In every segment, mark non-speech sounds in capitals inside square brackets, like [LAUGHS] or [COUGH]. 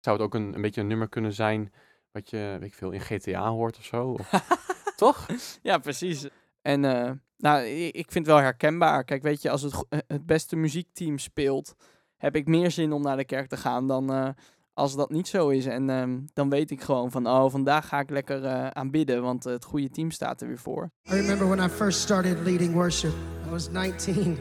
Zou het ook een, een beetje een nummer kunnen zijn wat je, weet ik veel, in GTA hoort of zo? Of- [LAUGHS] Toch? Ja, precies. En eh, nou, ik vind het wel herkenbaar. Kijk, weet je, als het, eh, het beste muziekteam speelt, heb ik meer zin om naar de kerk te gaan dan eh, als dat niet zo is. En ehm, dan weet ik gewoon van, oh, vandaag ga ik lekker aanbidden, want het goede team staat er weer voor. I remember when I first started leading worship. I was 19.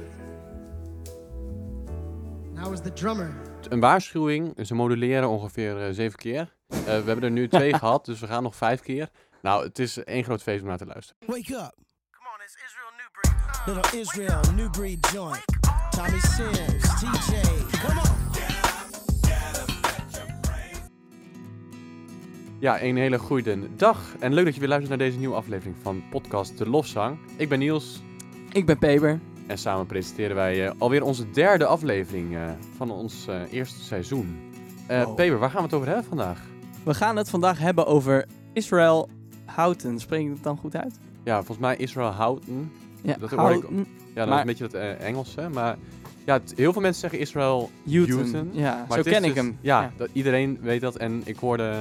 And I was the drummer. Een waarschuwing, ze moduleren ongeveer eh, zeven keer. Eh, we hebben er nu [LAUGHS] twee gehad, dus we gaan nog vijf keer. Nou, het is één groot feest om naar te luisteren. Wake up. Come on, it's Israel New Breed. Little Israel New Breed joint. Tommy Sims, TJ. Come on. Ja, een hele goede dag. En leuk dat je weer luistert naar deze nieuwe aflevering van podcast De Lofzang. Ik ben Niels Ik ben Peber. En samen presenteren wij eh, alweer onze derde aflevering eh, van ons eh, eerste seizoen. Wow. Peper, waar gaan we het over hebben vandaag? We gaan het vandaag hebben over Israel Houten. Spreek ik het dan goed uit? Ja, volgens mij Israel Houghton. Ja, Dat hoor ik- Houten. Ja, dat is een beetje dat eh, Engelse. Maar ja, het- heel veel mensen zeggen Israel Houten. Ja, Maar zo ken ik dus- hem. Ja, Dat, iedereen weet dat. En ik hoorde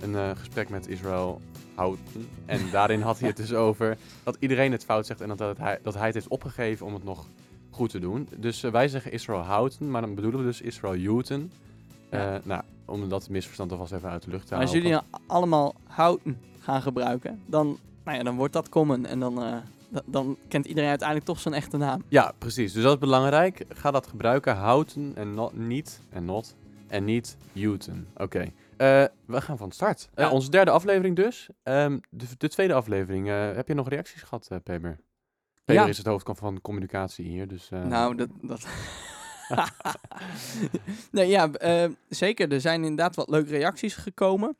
een gesprek met Israel Houghton. En daarin had hij het dus over dat iedereen het fout zegt. En dat, dat, hij, dat hij het heeft opgegeven om het nog goed te doen. Dus eh, wij zeggen Israel Houghton, maar dan bedoelen we dus Israel Houghton. Ja. Eh, nou, om dat misverstand alvast even uit de lucht te Maar als halen. jullie allemaal houten gaan gebruiken, dan, nou ja, dan wordt dat common. En dan, eh, da- dan kent iedereen uiteindelijk toch zijn echte naam. Ja, precies. Dus dat is belangrijk. Ga dat gebruiken. Houten en not, niet en not en niet Houghton. Oké. Eh, we gaan van start. Eh, Ja. onze derde aflevering dus. Ehm, de, de tweede aflevering. eh, heb je nog reacties gehad, eh Peber? Peber Ja. is het hoofd van communicatie hier. Dus, Nou, dat... dat [LAUGHS] nee, ja, zeker. Er zijn inderdaad wat leuke reacties gekomen.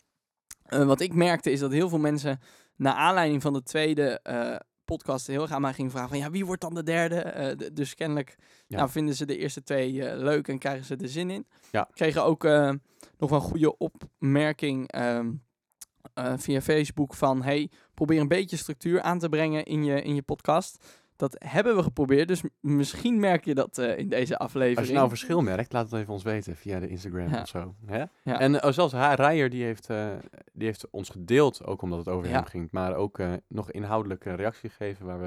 Wat ik merkte is dat heel veel mensen, naar aanleiding van de tweede podcast, heel graag mij gingen vragen van, ja, wie wordt dan de derde? Eh, dus kennelijk Ja. nou, vinden ze de eerste twee eh, leuk en krijgen ze er zin in. Ja. Kregen ook eh, nog wel een goede opmerking ehm, eh, via Facebook van, hey, probeer een beetje structuur aan te brengen in je, in je podcast. Dat hebben we geprobeerd, dus misschien merk je dat eh, in deze aflevering. als je nou verschil merkt, laat het even ons weten via de Instagram Ja. of zo. Hè? Ja. En eh, zelfs haar Rijer, die heeft, eh, die heeft ons gedeeld, ook omdat het over Ja. hem ging. Maar ook nog inhoudelijke reactie gegeven waar we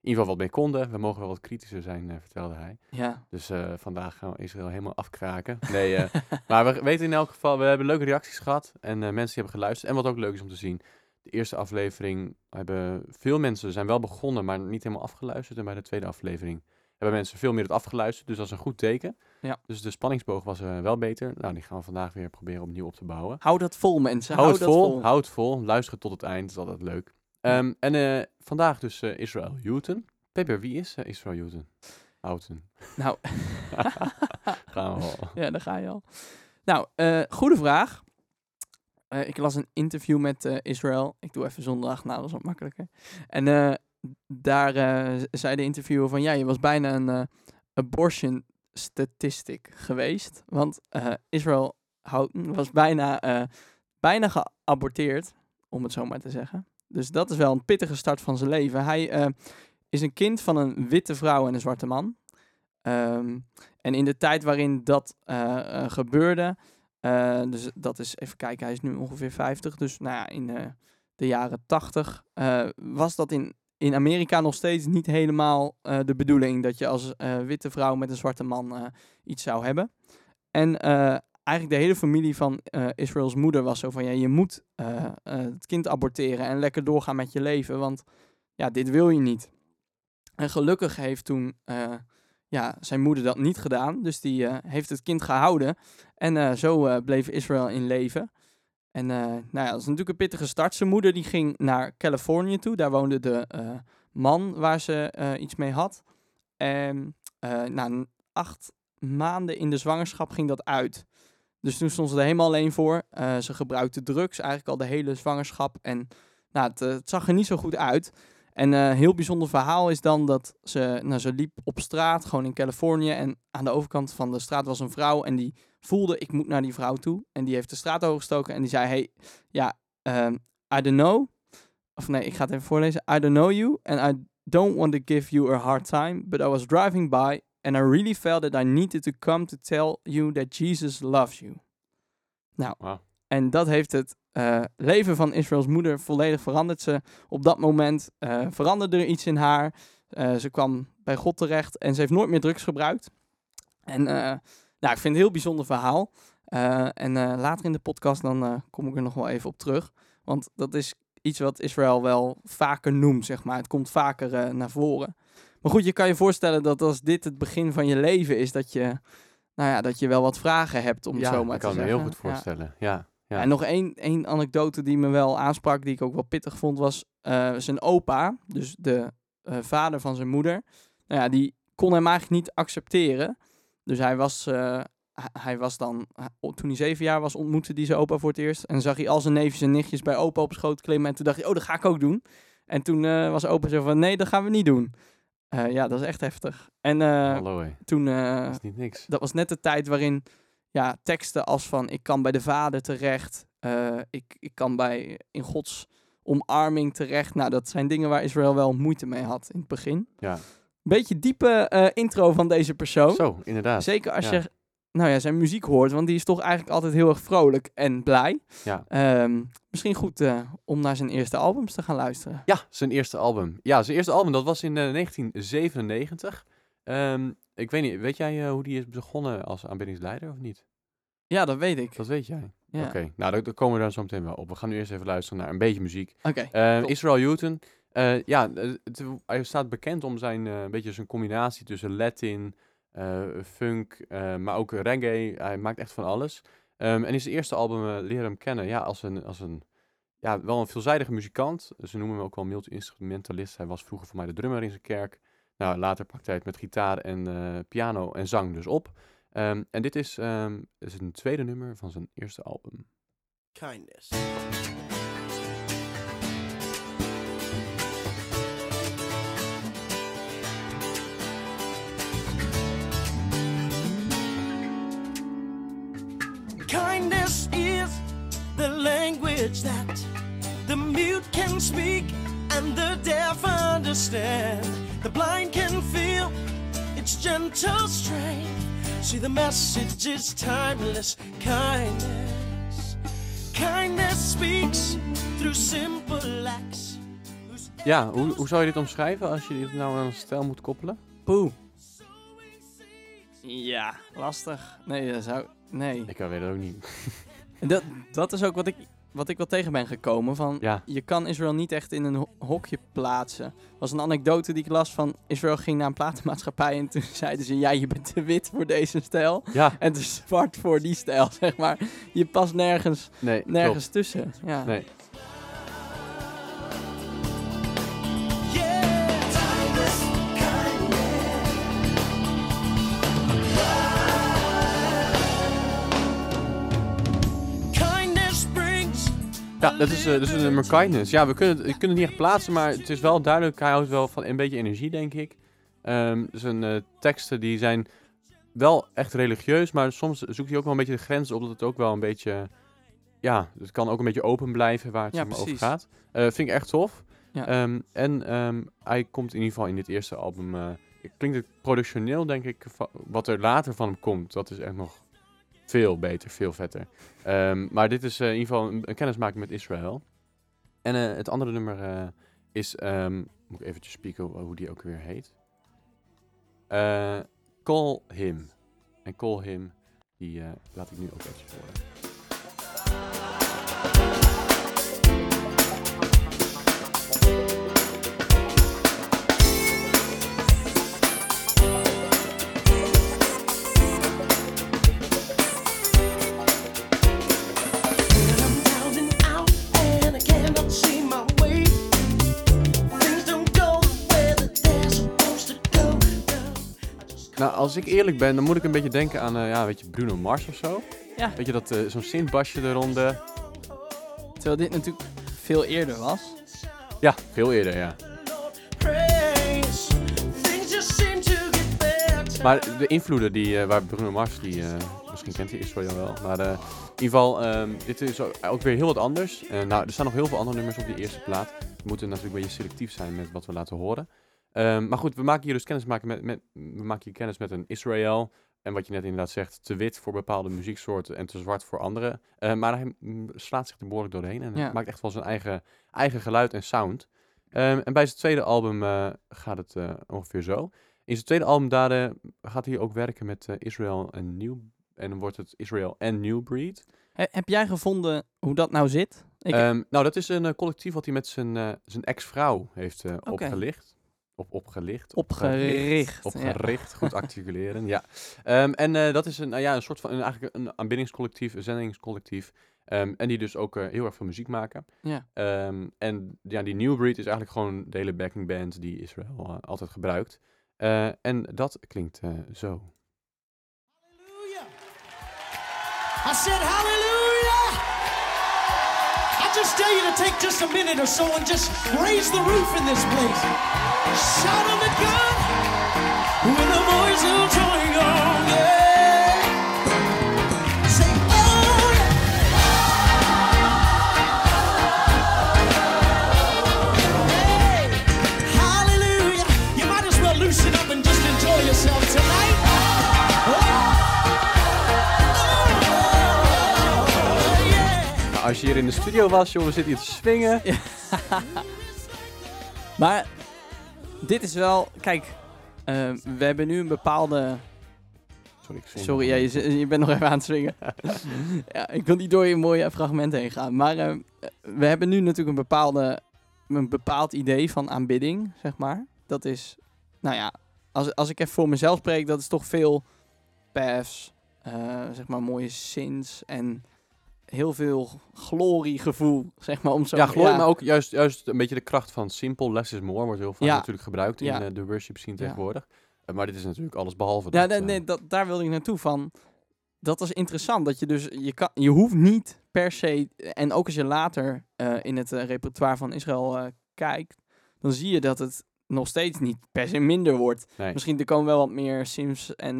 in ieder geval wat mee konden. We mogen wel wat kritischer zijn, vertelde hij. Ja, Dus vandaag gaan we Israël helemaal afkraken. Nee, [LAUGHS] maar we weten in elk geval, we hebben leuke reacties gehad. En mensen die hebben geluisterd. En wat ook leuk is om te zien, de eerste aflevering hebben veel mensen zijn wel begonnen, maar niet helemaal afgeluisterd. En bij de tweede aflevering hebben mensen veel meer het afgeluisterd. Dus dat is een goed teken. Ja. Dus de spanningsboog was eh, wel beter. Nou, die gaan we vandaag weer proberen opnieuw op te bouwen. hou dat vol mensen. Hou het dat vol, hou het vol. Luister het tot het eind, dat is altijd leuk. Ehm, en eh, vandaag dus eh, Israël Houghton. Peper, wie is Israël Houghton? Houghton. Nou, [LAUGHS] Gaan we al. [LAUGHS] ja, daar ga je al. Nou, goede vraag. Eh, ik las een interview met eh, Israël. Ik doe even zondag, nou dat is wat makkelijker. En eh, daar zei de interviewer van, ja, je was bijna een abortion statistic geweest. Want Israël Houghton was bijna, bijna geaborteerd, om het zo maar te zeggen. Dus dat is wel een pittige start van zijn leven. Hij is een kind van een witte vrouw en een zwarte man. Ehm, en in de tijd waarin dat gebeurde, eh, dus dat is, even kijken, hij is nu ongeveer 50, dus nou ja, in eh, de jaren 80, eh, was dat in, in Amerika nog steeds niet helemaal de bedoeling dat je als witte vrouw met een zwarte man iets zou hebben. En eigenlijk de hele familie van Israëls moeder was zo van, ja, je moet het kind aborteren en lekker doorgaan met je leven, want ja, dit wil je niet. En gelukkig heeft toen ja, zijn moeder dat niet gedaan. Dus die eh, heeft het kind gehouden. En eh, zo eh, bleef Israël in leven. En nou ja, dat is natuurlijk een pittige start. Zijn moeder die ging naar Californië toe. Daar woonde de man waar ze iets mee had. En na acht maanden in de zwangerschap ging dat uit. Dus toen stond ze er helemaal alleen voor. Ze gebruikte drugs eigenlijk al de hele zwangerschap. En nou, het zag er niet zo goed uit. En eh, een heel bijzonder verhaal is dan dat ze, nou, ze liep op straat, gewoon in Californië. En aan de overkant van de straat was een vrouw. En die voelde, ik moet naar die vrouw toe. En die heeft de straat overgestoken. En die zei, hey, ja, ehm, I don't know. Of nee, ik ga het even voorlezen. I don't know you. And I don't want to give you a hard time. But I was driving by. And I really felt that I needed to come to tell you that Jesus loves you. Nou, en dat heeft het eh, leven van Israëls moeder volledig veranderd. Ze op dat moment eh, veranderde er iets in haar. Eh, ze kwam bij God terecht en ze heeft nooit meer drugs gebruikt. En nou, ik vind het een heel bijzonder verhaal. En later in de podcast dan kom ik er nog wel even op terug. Want dat is iets wat Israël wel vaker noemt, zeg maar. Het komt vaker naar voren. Maar goed, je kan je voorstellen dat als dit het begin van je leven is, dat je, nou ja, dat je wel wat vragen hebt, om het ja, zo maar ik te kan me zeggen. heel goed Ja. voorstellen. Ja. Ja. En nog één, één anekdote die me wel aansprak, die ik ook wel pittig vond, was eh, zijn opa, dus de eh, vader van zijn moeder. Nou ja, die kon hem eigenlijk niet accepteren. Dus hij was, eh, hij- was dan, toen hij zeven jaar was, ontmoette hij zijn opa voor het eerst. En zag hij al zijn neefjes en nichtjes bij opa op schoot klimmen. En toen dacht hij, oh, dat ga ik ook doen. En toen was opa zo van, nee, dat gaan we niet doen. Ja, dat is echt heftig. En Hallo toen... Dat is niet niks. dat was net de tijd waarin ja, teksten als van ik kan bij de vader terecht, eh, ik, ik kan bij in Gods omarming terecht. Nou, dat zijn dingen waar Israël wel moeite mee had in het begin. Ja. Beetje diepe eh, intro van deze persoon. Zo, inderdaad. Zeker als ja. je nou ja, zijn muziek hoort, want die is toch eigenlijk altijd heel erg vrolijk en blij. Ja. Ehm, misschien goed eh, om naar zijn eerste albums te gaan luisteren. Ja, zijn eerste album. Ja, zijn eerste album, dat was in eh, 1997. Ehm, ik weet niet, weet jij eh, hoe die is begonnen als aanbiddingsleider of niet? Ja, dat weet ik. Dat weet jij. Ja. Oké, nou, daar, daar komen we dan zo meteen wel op. We gaan nu eerst even luisteren naar een beetje muziek. Oké. Eh, Top. Israel Houghton, eh, ja, eh, het, hij staat bekend om zijn eh, een beetje zijn combinatie tussen Latin, eh, funk, eh, maar ook reggae. Hij maakt echt van alles. Ehm, en in zijn eerste album eh leren hem kennen ja, als een, als een ja, wel een veelzijdige muzikant. Ze noemen hem ook wel multi-instrumentalist. Hij was vroeger voor mij de drummer in zijn kerk. Nou, later pakte hij het met gitaar en eh, piano en zang dus op. Ehm, en dit is, ehm, is een tweede nummer van zijn eerste album. Kindness. Kindness is the language that the mute can speak and the deaf understand. The blind can feel its gentle strength. See, the message is timeless kindness. Kindness speaks through simple acts. Ja, hoe, hoe zou je dit omschrijven als je dit nou aan een stijl moet koppelen? Poeh. Ja, lastig. Nee, dat zou... Nee. Ik weet het ook niet. En Dat, dat is ook wat ik, wat ik wel tegen ben gekomen. Van, Ja, Je kan Israël niet echt in een ho- hokje plaatsen. was een anekdote die ik las van... Israël ging naar een platenmaatschappij en toen [LAUGHS] zeiden ze... Ja, je bent te wit voor deze stijl ja, en te zwart voor die stijl, [LAUGHS] zeg maar. Je past nergens, nee, nergens tussen. Ja. Nee. Ja, dat is, uh, is een nummer Kindness. Ja, we kunnen, het- we kunnen het niet echt plaatsen, maar het is wel duidelijk. Hij houdt wel van een beetje energie, denk ik. Ehm zijn eh, teksten die zijn wel echt religieus, maar soms zoekt hij ook wel een beetje de grens op dat het ook wel een beetje... Ja, het kan ook een beetje open blijven waar het Ja, over gaat. Eh, vind ik echt tof. Ja. Ehm, en ehm, hij komt in ieder geval in dit eerste album... klinkt het productioneel, denk ik, wat er later van hem komt. Dat is echt nog veel beter, veel vetter. Ehm, maar dit is eh, in ieder geval een, kennismaking met Israël. En eh, het andere nummer eh, is, ehm, moet ik eventjes spieken hoe, die ook weer heet. Call Him. En Call Him, die laat ik nu ook eventjes horen. Nou, als ik eerlijk ben, dan moet ik een beetje denken aan, eh, ja, weet je, Bruno Mars of zo. Ja. Weet je, dat eh, zo'n synthbasje eronder. Terwijl dit natuurlijk veel eerder was. Ja, veel eerder, ja. Maar de invloeden die, eh, waar Bruno Mars, die, eh, misschien kent hij Israël wel, maar in ieder geval, ehm, dit is ook, weer heel wat anders. Nou, er staan nog heel veel andere nummers op die eerste plaat. We moeten natuurlijk een beetje selectief zijn met wat we laten horen. Ehm, maar goed, we maken hier dus kennis maken met, met, we maken hier kennis met een Israël, En wat je net inderdaad zegt, te wit voor bepaalde muzieksoorten en te zwart voor andere. Eh, maar hij slaat zich er behoorlijk doorheen en Ja. maakt echt wel zijn eigen, eigen geluid en sound. Ehm, en bij zijn tweede album eh, gaat het eh, ongeveer zo. In zijn tweede album daar, gaat hij ook werken met eh, Israel en New... En dan wordt het Israel en New Breed. He- heb jij gevonden hoe dat nou zit? Ik, Ehm, nou, dat is een collectief wat hij met zijn, zijn ex-vrouw heeft Oké. opgelicht. Op, opgelicht. Opgericht. Opgericht. Goed [LAUGHS] articuleren, ja. Ehm, en eh, dat is een, nou ja, een soort van een, eigenlijk een aanbiddingscollectief, een zendingscollectief. Ehm, en die dus ook eh, heel erg veel muziek maken. Ja. Ehm, en ja, die New Breed is eigenlijk gewoon de hele backing band die Israël eh, altijd gebruikt. Eh, en dat klinkt eh, zo. Hallelujah. I said, Hallelujah. I just tell you to take just a minute or so and just raise the roof in this place. Shout on the gun with a voice of joy. Oh, yeah. Say, oh, yeah. Hey, hallelujah. You might as well loosen up and just enjoy yourself tonight. Oh, yeah. Nou, als je hier in de studio was, jongen, zit hier te swingen. [LAUGHS] Maar dit is wel... Kijk, eh, we hebben nu een bepaalde... Sorry, ik Sorry, ja, je, je bent nog even aan het swingen. [LAUGHS] ja, ik wil niet door je mooie fragment heen gaan. Maar eh, we hebben nu natuurlijk een, bepaalde, een bepaald idee van aanbidding, zeg maar. Dat is, nou ja, als, als ik even voor mezelf spreek, dat is toch veel paths, eh, zeg maar mooie sins en heel veel gloriegevoel, zeg maar. Om zo, ja, glorie, maar ook juist, juist een beetje de kracht van simpel, less is more, wordt heel vaak Ja. natuurlijk gebruikt in Ja. eh, de worship scene tegenwoordig. Eh, maar dit is natuurlijk alles behalve Ja, dat. nee, eh. nee dat, daar wilde ik naartoe van. Dat is interessant. Dat je dus, je, kan, je hoeft niet per se, en ook als je later in het repertoire van Israël kijkt, dan zie je dat het nog steeds niet per se minder wordt. Nee. Misschien er komen wel wat meer sims en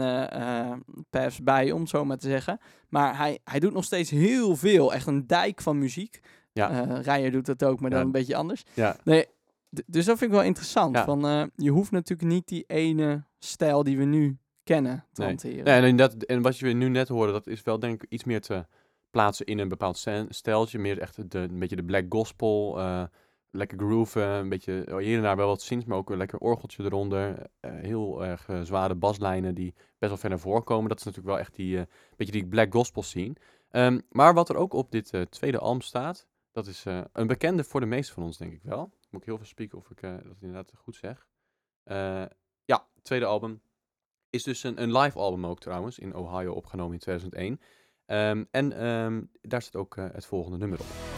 paths bij, om het zo maar te zeggen. Maar hij, hij doet nog steeds heel veel. Echt een dijk van muziek. Ja. Eh Rijer doet dat ook, maar dan een beetje anders. Ja. Nee, dus dat vind ik wel interessant. Ja. Van, je hoeft natuurlijk niet die ene stijl die we nu kennen te Nee. hanteren. Nee, en, inderdaad, en wat je nu net hoorde, dat is wel denk ik iets meer te plaatsen in een bepaald steltje. Meer echt de, een beetje de black gospel, lekker groove, een beetje oh, hier en daar wel wat zins, maar ook een lekker orgeltje eronder. eh, heel erg eh, zware baslijnen die best wel ver naar. Dat is natuurlijk wel echt die, eh, beetje die black gospel scene. Ehm, maar wat er ook op dit tweede album staat, dat is een bekende voor de meesten van ons, denk ik wel. Moet ik heel veel spieken of ik dat inderdaad goed zeg. Ja, tweede album. Is dus een, een live album ook trouwens, in Ohio opgenomen in 2001. Ehm, en ehm, daar staat ook het volgende nummer op.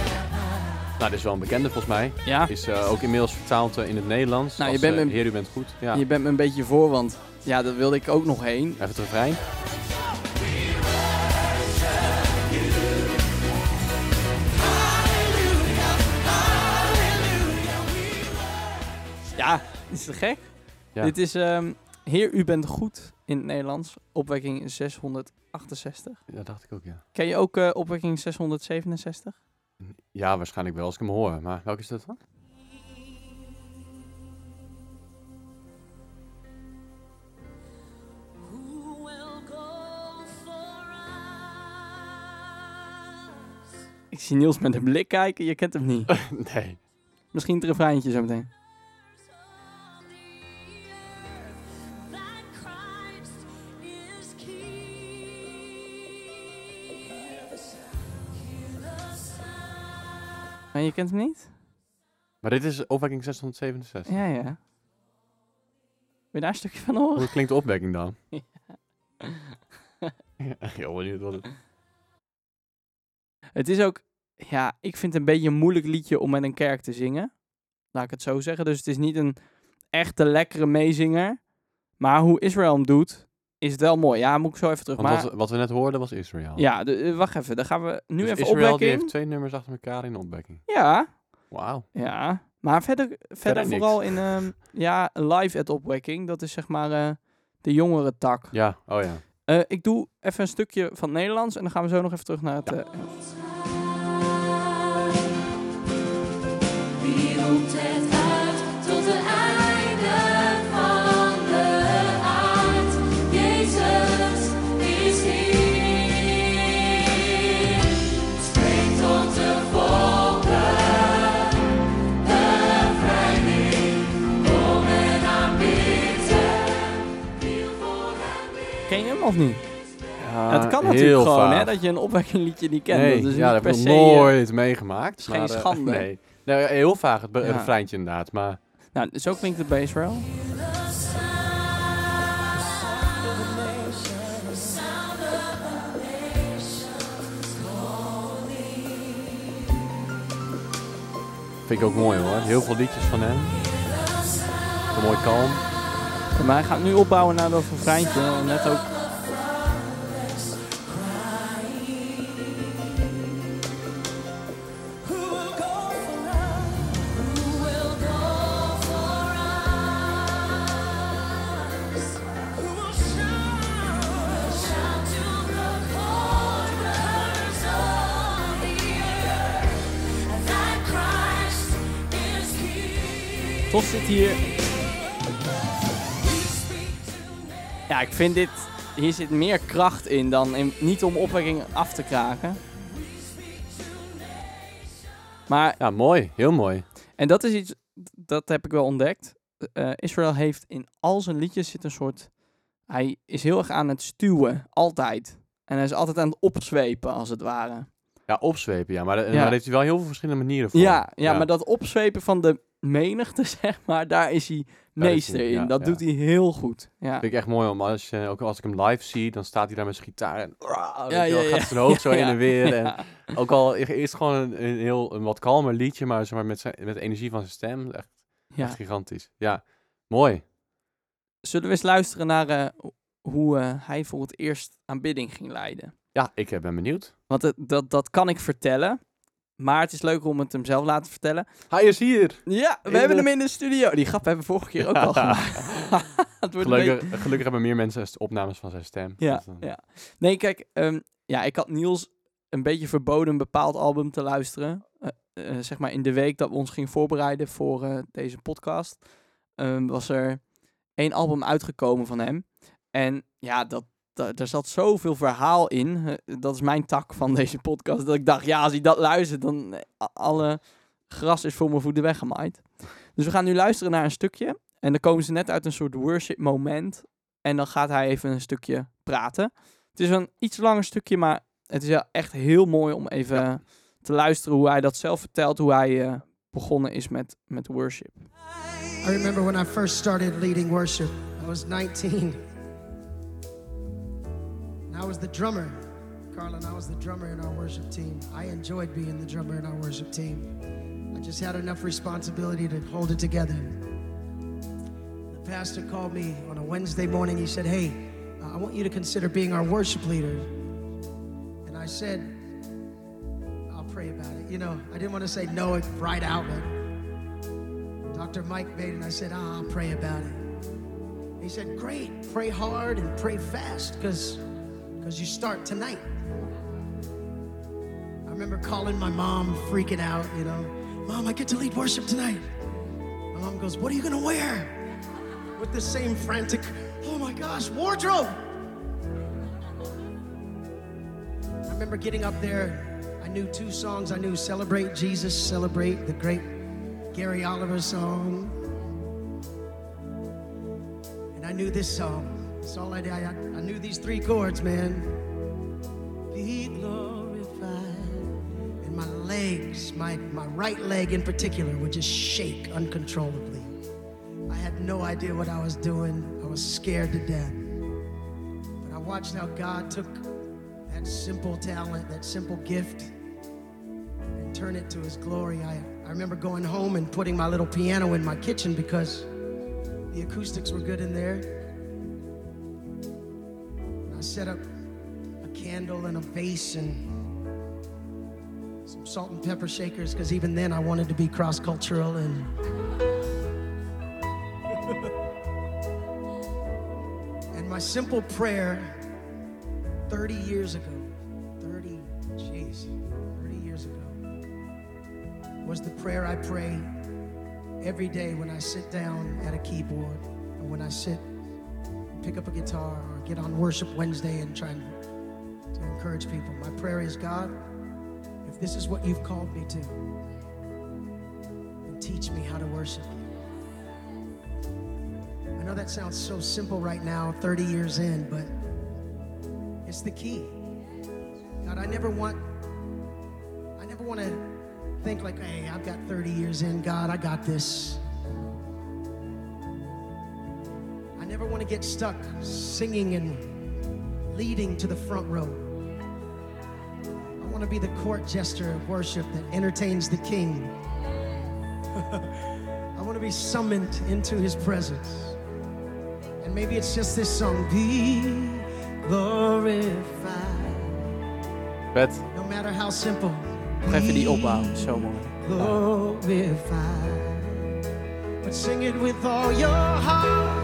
Nou, dit is wel een bekende volgens mij. Ja, Is eh, ook inmiddels vertaald eh, in het Nederlands. Nou, je bent eh, me- Heer, u bent goed. Ja, je bent me een beetje voor, want ja, dat wilde ik ook nog heen. even het refrein. Ja, is te gek? Ja. Dit is ehm, Heer, u bent goed in het Nederlands. Opwekking 668. Dat dacht ik ook, ja. Ken je ook opwekking 667? Ja, waarschijnlijk wel als ik hem hoor. Maar welke is dat dan? Ik zie Niels met een blik kijken, je kent hem niet. [LAUGHS] nee. Misschien het refreintje zo meteen. Maar je kent hem niet? Maar dit is opwekking 667. Ja, ja. Wil je daar een stukje van horen? Hoe klinkt de opwekking dan? [LAUGHS] ja, heel benieuwd wat het... Het is ook, ja, ik vind het een beetje een moeilijk liedje om met een kerk te zingen. Laat ik het zo zeggen. Dus het is niet een echt de lekkere meezinger. Maar hoe Israël hem doet, is het wel mooi. Ja, moet ik zo even terug. Want Maar, wat, wat we net hoorden was Israël. ja, de, eh, wacht even. Dan gaan we nu Dus even Israël die opwekken. heeft twee nummers achter elkaar in de opbacking. Ja, Wauw. ja. Maar verder, verder vooral in ehm, ja, live at opwekking. Dat is zeg maar eh, de jongere tak. Ja, oh ja. Eh, ik doe even een stukje van het Nederlands en dan gaan we zo nog even terug naar het... Engels. Wie of niet? Ja, het kan natuurlijk gewoon, hè, dat je een opwekkingliedje niet kent. nee, dat is ja, dat heb ik eh, nooit meegemaakt. is geen maar, eh, schande. nee. nee, heel vaag, het Ja. refreintje inderdaad. Maar nou, zo klinkt het bij vind ik ook mooi hoor. Heel veel liedjes van hem. Mooi kalm. Maar hij gaat nu opbouwen naar dat refreintje. Net ook... Ja, ik vind dit... Hier zit meer kracht in dan... In, niet om opwekking af te kraken. Maar Ja, mooi. Heel mooi. En dat is iets, dat heb ik wel ontdekt. Eh Israël heeft in al zijn liedjes zit een soort... Hij is heel erg aan het stuwen, altijd. En hij is altijd aan het opzwepen, als het ware. Ja, opzwepen, ja. Maar, de- Ja. maar daar heeft hij wel heel veel verschillende manieren voor. Ja, ja, maar dat opzwepen van de menigte, [LAUGHS] zeg maar, daar is hij is meester hij, in. dat doet hij heel goed. Ja, vind ik echt mooi, om als je, ook als ik hem live zie, dan staat hij daar met zijn gitaar en Ja, ja, gaat zijn hoofd [LAUGHS] zo in en weer. En ook al is het gewoon een, een heel een wat kalmer liedje, maar, zeg maar met, zijn, met de energie van zijn stem, echt gigantisch. Ja, mooi. Zullen we eens luisteren naar eh, hoe eh, hij voor het eerst aanbidding ging leiden? Ja, ik eh, ben benieuwd. Want het, dat, dat kan ik vertellen. Maar het is leuk om het hem zelf laten vertellen. Hij is hier! Ja, we In hebben de- hem in de studio. Die grap hebben we vorige keer ook [LAUGHS] al gemaakt. [LAUGHS] beetje- Gelukkig, hebben meer mensen opnames van zijn stem. Ja, Dus dan- ja. Nee, kijk, ehm, ja, ik had Niels een beetje verboden een bepaald album te luisteren. Eh, eh, zeg maar in de week dat we ons gingen voorbereiden voor eh, deze podcast, ehm, was er één album uitgekomen van hem. En ja, dat, dat, er zat zoveel verhaal in. Dat is mijn tak van [LAUGHS] deze podcast. Dat ik dacht, ja, als hij dat luistert, dan eh, alle gras is voor mijn voeten weggemaaid. Dus we gaan nu luisteren naar een stukje. En dan komen ze net uit een soort worship moment. En dan gaat hij even een stukje praten. Het is een iets langer stukje, maar het is wel echt heel mooi om even Ja. te luisteren hoe hij dat zelf vertelt, hoe hij eh, begonnen is met, met worship. I remember when I first started leading worship. I was 19. I was the drummer. Carla and I was the drummer in our worship team. I enjoyed being the drummer in our worship team. I just had enough responsibility to hold it together. The pastor called me on a Wednesday morning. He said, Hey, I want you to consider being our worship leader. And I said, I'll pray about it. You know, I didn't want to say no right out, but Dr. Mike made it, and I said, ah, I'll pray about it. He said, Great, pray hard and pray fast because you start tonight. I remember calling my mom, freaking out, you know, Mom, I get to lead worship tonight. My mom goes, What are you gonna wear? With the same frantic, oh my gosh, wardrobe. I remember getting up there. I knew two songs. I knew Celebrate Jesus, Celebrate, the great Gary Oliver song. And I knew this song. That's all I did. I, I knew these three chords, man. Be glorified. And my legs, my, my right leg in particular, would just shake uncontrollably. I had no idea what I was doing. I was scared to death. But I watched how God took that simple talent, that simple gift, and turn it to his glory. I, I remember going home and putting my little piano in my kitchen because The acoustics were good in there. I set up a candle and a vase and some salt and pepper shakers because even then I wanted to be cross cultural and. [LAUGHS] and my simple prayer 30 years ago, 30, jeez, 30 years ago, was the prayer I pray every day when I sit down at a keyboard or when I sit and pick up a guitar get on Worship Wednesday and try and- to encourage people. My prayer is God, if this is what you've called me to, then teach me how to worship you. I know that sounds so simple right now, 30 years in, but it's the key. God, I never want I never want to think like, hey, I've got 30 years in, God, I got this. I never want to get stuck singing and leading to the front row. I want to be the court jester of worship that entertains the king. [LAUGHS] I want to be summoned into his presence. And maybe it's just this song, Be glorified. Vet. No matter how simple. Nog even die opbouw, zo mooi. glorified. But sing it with all your heart.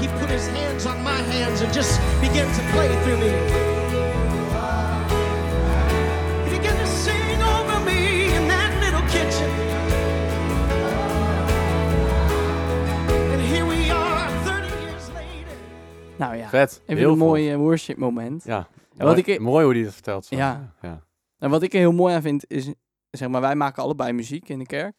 He put his hands on my hands and just began to play through me. He began to sing over me in that little kitchen. And here we are, 30 years later. Nou ja, Vet. even Heel een mooi worship moment. Ja. En wat mooi, ik- mooi hoe hij dat vertelt. zo. Ja. ja. En wat ik er heel mooi aan vind is, zeg maar, wij maken allebei muziek in de kerk.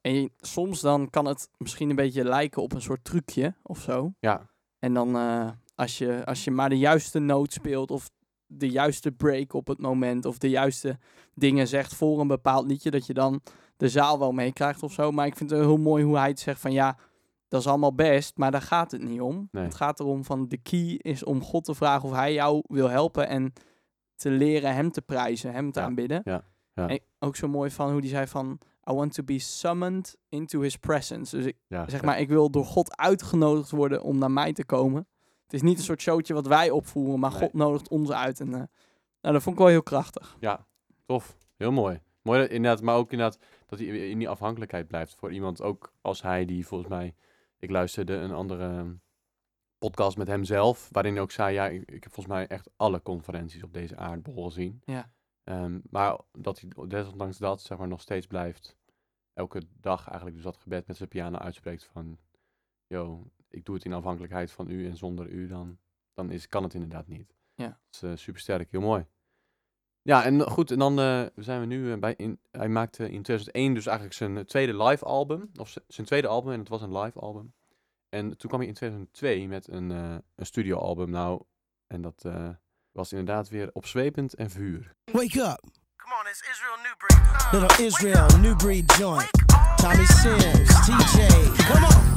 En soms dan kan het misschien een beetje lijken op een soort trucje of zo. Ja. En dan eh, als, je, als je maar de juiste noot speelt of de juiste break op het moment of de juiste dingen zegt voor een bepaald liedje, dat je dan de zaal wel meekrijgt of zo. Maar ik vind het heel mooi hoe hij het zegt van ja, dat is allemaal best, maar daar gaat het niet om. Nee. Het gaat erom van de key is om God te vragen of hij jou wil helpen en te leren hem te prijzen, hem te Ja, aanbidden. ja, ja. En ook zo mooi van hoe hij zei van I want to be summoned into his presence. Dus ik, ja zeg maar, ik wil door God uitgenodigd worden om naar mij te komen. Het is niet een soort showtje wat wij opvoeren, maar Nee. God nodigt ons uit. En eh, nou, dat vond ik wel heel krachtig. Ja, tof. Heel mooi. Mooi dat- inderdaad, maar ook inderdaad dat hij in die afhankelijkheid blijft voor iemand. Ook als hij die volgens mij, ik luisterde een andere ehm, podcast met hemzelf, waarin hij ook zei, ja, ik, ik heb volgens mij echt alle conferenties op deze aardbol gezien. Ja. Ehm, maar dat hij desondanks dat, zeg maar, nog steeds blijft, elke dag eigenlijk dus dat gebed met zijn piano uitspreekt van, yo, ik doe het in afhankelijkheid van u en zonder u, dan, dan is, kan het inderdaad niet. Ja. Dat is super sterk, heel mooi. Ja, en goed, en dan eh, zijn we nu eh, bij, in, hij maakte in 2001 dus eigenlijk zijn eh, tweede live album, of zijn tweede album, en het was een live album. En toen kwam hij in 2002 met een, eh een studioalbum, nou, en dat eh, was inderdaad weer opzwepend en vuur. Wake up. Come on, it's Israel New Breed. Little Israel New Breed joint. Tommy Sims, TJ. Come on.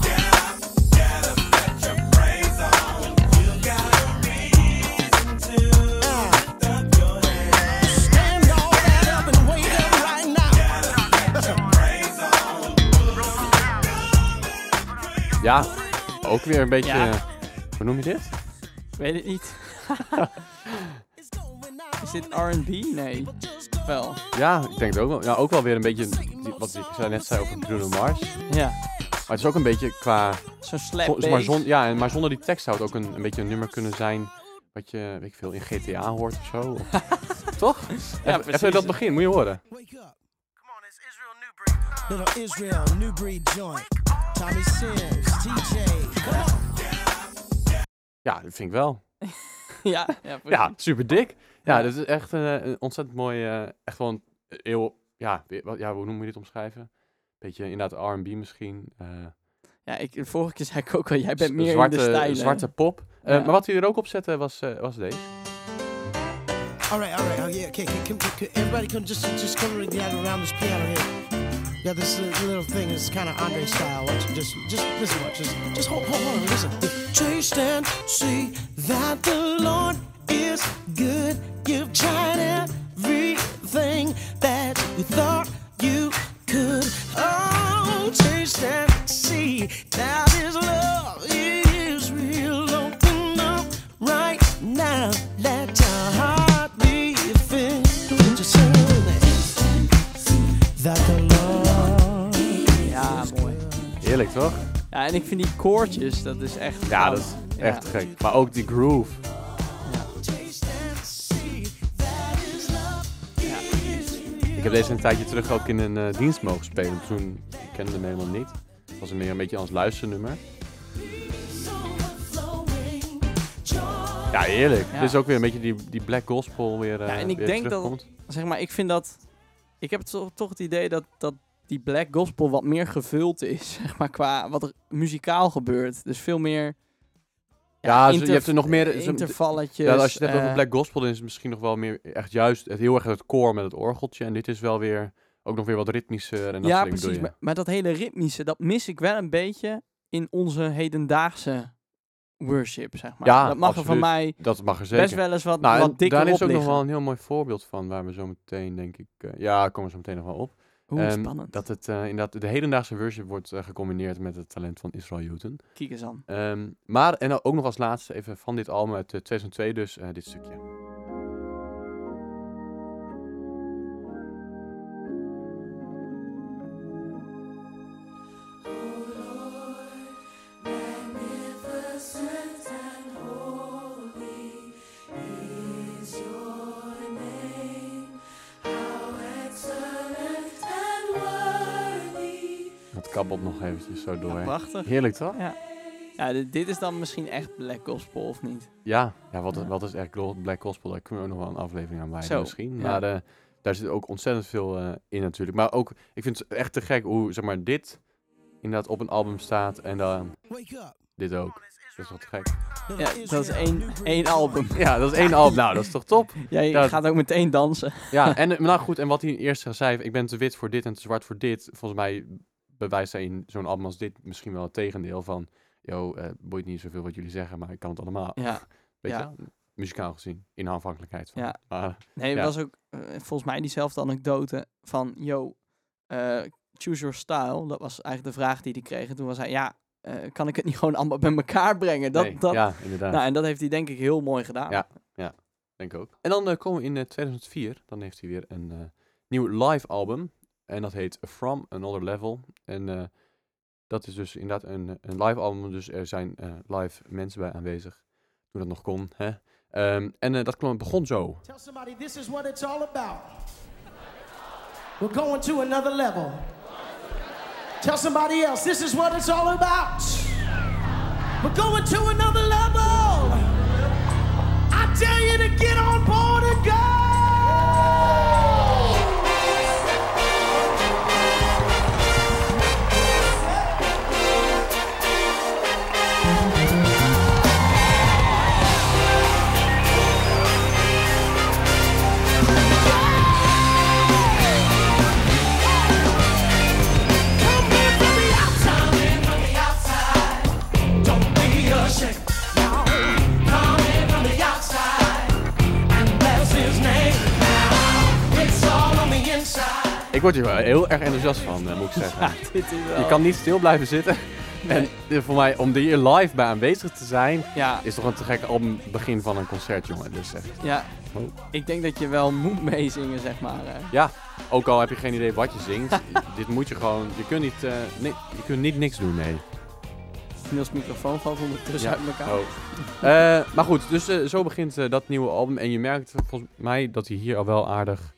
Stand all that up and wake up right now. Ja, ook weer een beetje, Ja. hoe noem je dit? Weet het niet. Is dit R&B? Nee. Wel. Ja, ik denk het ook wel. Ja, ook wel weer een beetje, wat ik net zei over Bruno Mars. Ja. Maar het is ook een beetje qua Zo'n slap Zo- maar, zon, ja, en- maar zonder die tekst zou het ook een, een beetje een nummer kunnen zijn wat je, weet ik veel, in GTA hoort of zo. Of- [LAUGHS] Toch? Ja, even, precies. even dat begin, moet je horen. Little Israel New Breed joint. Tommy Sims, TJ. Ja, dat vind ik wel. [LAUGHS] [LAUGHS] ja, ja, super dik. Ja, Ja. dat is echt eh, een ontzettend mooi, eh, echt gewoon heel, ja, wat, ja, hoe noem je dit omschrijven? Beetje inderdaad R&B misschien. eh, Ja, ik, de vorige keer zei ik ook al, jij bent meer zwarte, in de stijl. Zwarte pop. Eh, Ja. Maar wat hij er ook op zette was, eh, was deze. All right, all right. Oh, yeah. Okay, okay. Come, come, everybody, come just, just come around this piano here. Yeah, this little thing is kind of Andre style. Watch, just, just listen. Watch, just, just hold, hold, on. Listen. Taste and see that the Lord is good. You've tried everything that you thought you could. Oh, taste and see that His love toch? Ja, en ik vind die koortjes, dat is echt... Ja, dat is Ja. echt gek. Maar ook die groove. Ik heb deze een tijdje terug ook in een eh, dienst mogen spelen. Toen ik kende hem helemaal niet. Het was meer een beetje als luisternummer. Ja, heerlijk. Ja. Dit is ook weer een beetje die, die black gospel weer, eh Ja, en ik denk dat- terugkomt. Zeg maar, ik vind dat... Ik heb toch, toch het idee dat, dat die black gospel wat meer gevuld is, [LAUGHS] zeg maar, qua wat er muzikaal gebeurt. Dus veel meer... Ja, zo- je hebt er nog meer- zo- Intervalletjes. Ja, als je het hebt over eh, black gospel, dan is het misschien nog wel meer echt juist het, heel erg het koor met het orgeltje. En dit is wel weer ook nog weer wat ritmischer en dat ja, soort precies. Maar, maar dat hele ritmische, dat mis ik wel een beetje in onze hedendaagse worship, zeg maar. Ja, dat mag er van absoluut. mij. Dat mag er zeker. best wel eens wat, nou, en wat dikker daar is ook nog wel een heel mooi voorbeeld van, waar we zo meteen, denk ik... eh, ja, komen we zo meteen nog wel op. Oeh, Ehm, spannend. Dat het eh, inderdaad, de hedendaagse worship wordt eh, gecombineerd met het talent van Israel Houghton. Kijk eens aan. Ehm, maar, en ook nog als laatste even van dit album uit eh, 2002 dus, dit stukje. Kabbelt nog eventjes zo door. Ja, prachtig. Heerlijk toch? Ja. Ja, dit, dit is dan misschien echt black gospel, of niet? Ja, ja wat, Ja. wat is echt Black Gospel? Daar kunnen we ook nog wel een aflevering aan wijden misschien. ja. Maar eh, daar zit ook ontzettend veel eh, in natuurlijk. Maar ook, ik vind het echt te gek hoe zeg maar, dit inderdaad op een album staat en dan dit ook. Dat is wat gek. Ja, dat is één, één album. Ja, dat is één album. Nou, dat is toch top? [LAUGHS] Jij Ja. gaat ook meteen dansen. Ja, en eh, nou goed, en wat hij eerst zei, ik ben te wit voor dit en te zwart voor dit. Volgens mij bewijst hij in zo'n album als dit misschien wel het tegendeel van, yo, eh boeit niet zoveel wat jullie zeggen, maar ik kan het allemaal. Ja. [LAUGHS] Weet ja. je? Muzikaal gezien, in afhankelijkheid van. Ja. Maar, Nee, Ja. was ook eh, volgens mij diezelfde anekdote van, yo, eh, choose your style. Dat was eigenlijk de vraag die hij kreeg. En toen was hij, ja, kan ik het niet gewoon allemaal bij elkaar brengen? Dat, nee, dat, ja, inderdaad. nou, en dat heeft hij denk ik heel mooi gedaan. Ja. Denk ik ook. En dan komen we in eh, 2004. Dan heeft hij weer een nieuw live album. En dat heet From Another Level. En eh, dat is dus inderdaad een, een live album. Dus er zijn eh, live mensen bij aanwezig. Toen dat nog kon. Hè? Ehm, en eh, dat begon zo. Tell somebody this is what it's all about. We're going to another level. Tell somebody else this is what it's all about. We're going to another level. I tell you to get on board and go. Word hier wel heel erg enthousiast van, eh, moet ik zeggen. Ja, dit is wel... Je kan niet stil blijven zitten. En eh, voor mij, om hier live bij aanwezig te zijn, Ja, is toch een te gek album begin van een concert, jongen. Dus echt. ja. Oh. Ik denk dat je wel moet meezingen, zeg maar. Ja, ook al heb je geen idee wat je zingt, [LAUGHS] dit moet je gewoon, je kunt niet, eh, ni- je kunt niet niks doen, nee. Niels microfoon valt ondertussen Ja. uit elkaar. Oh. Maar goed, dus zo begint dat nieuwe album. En je merkt volgens mij dat hij hier al wel aardig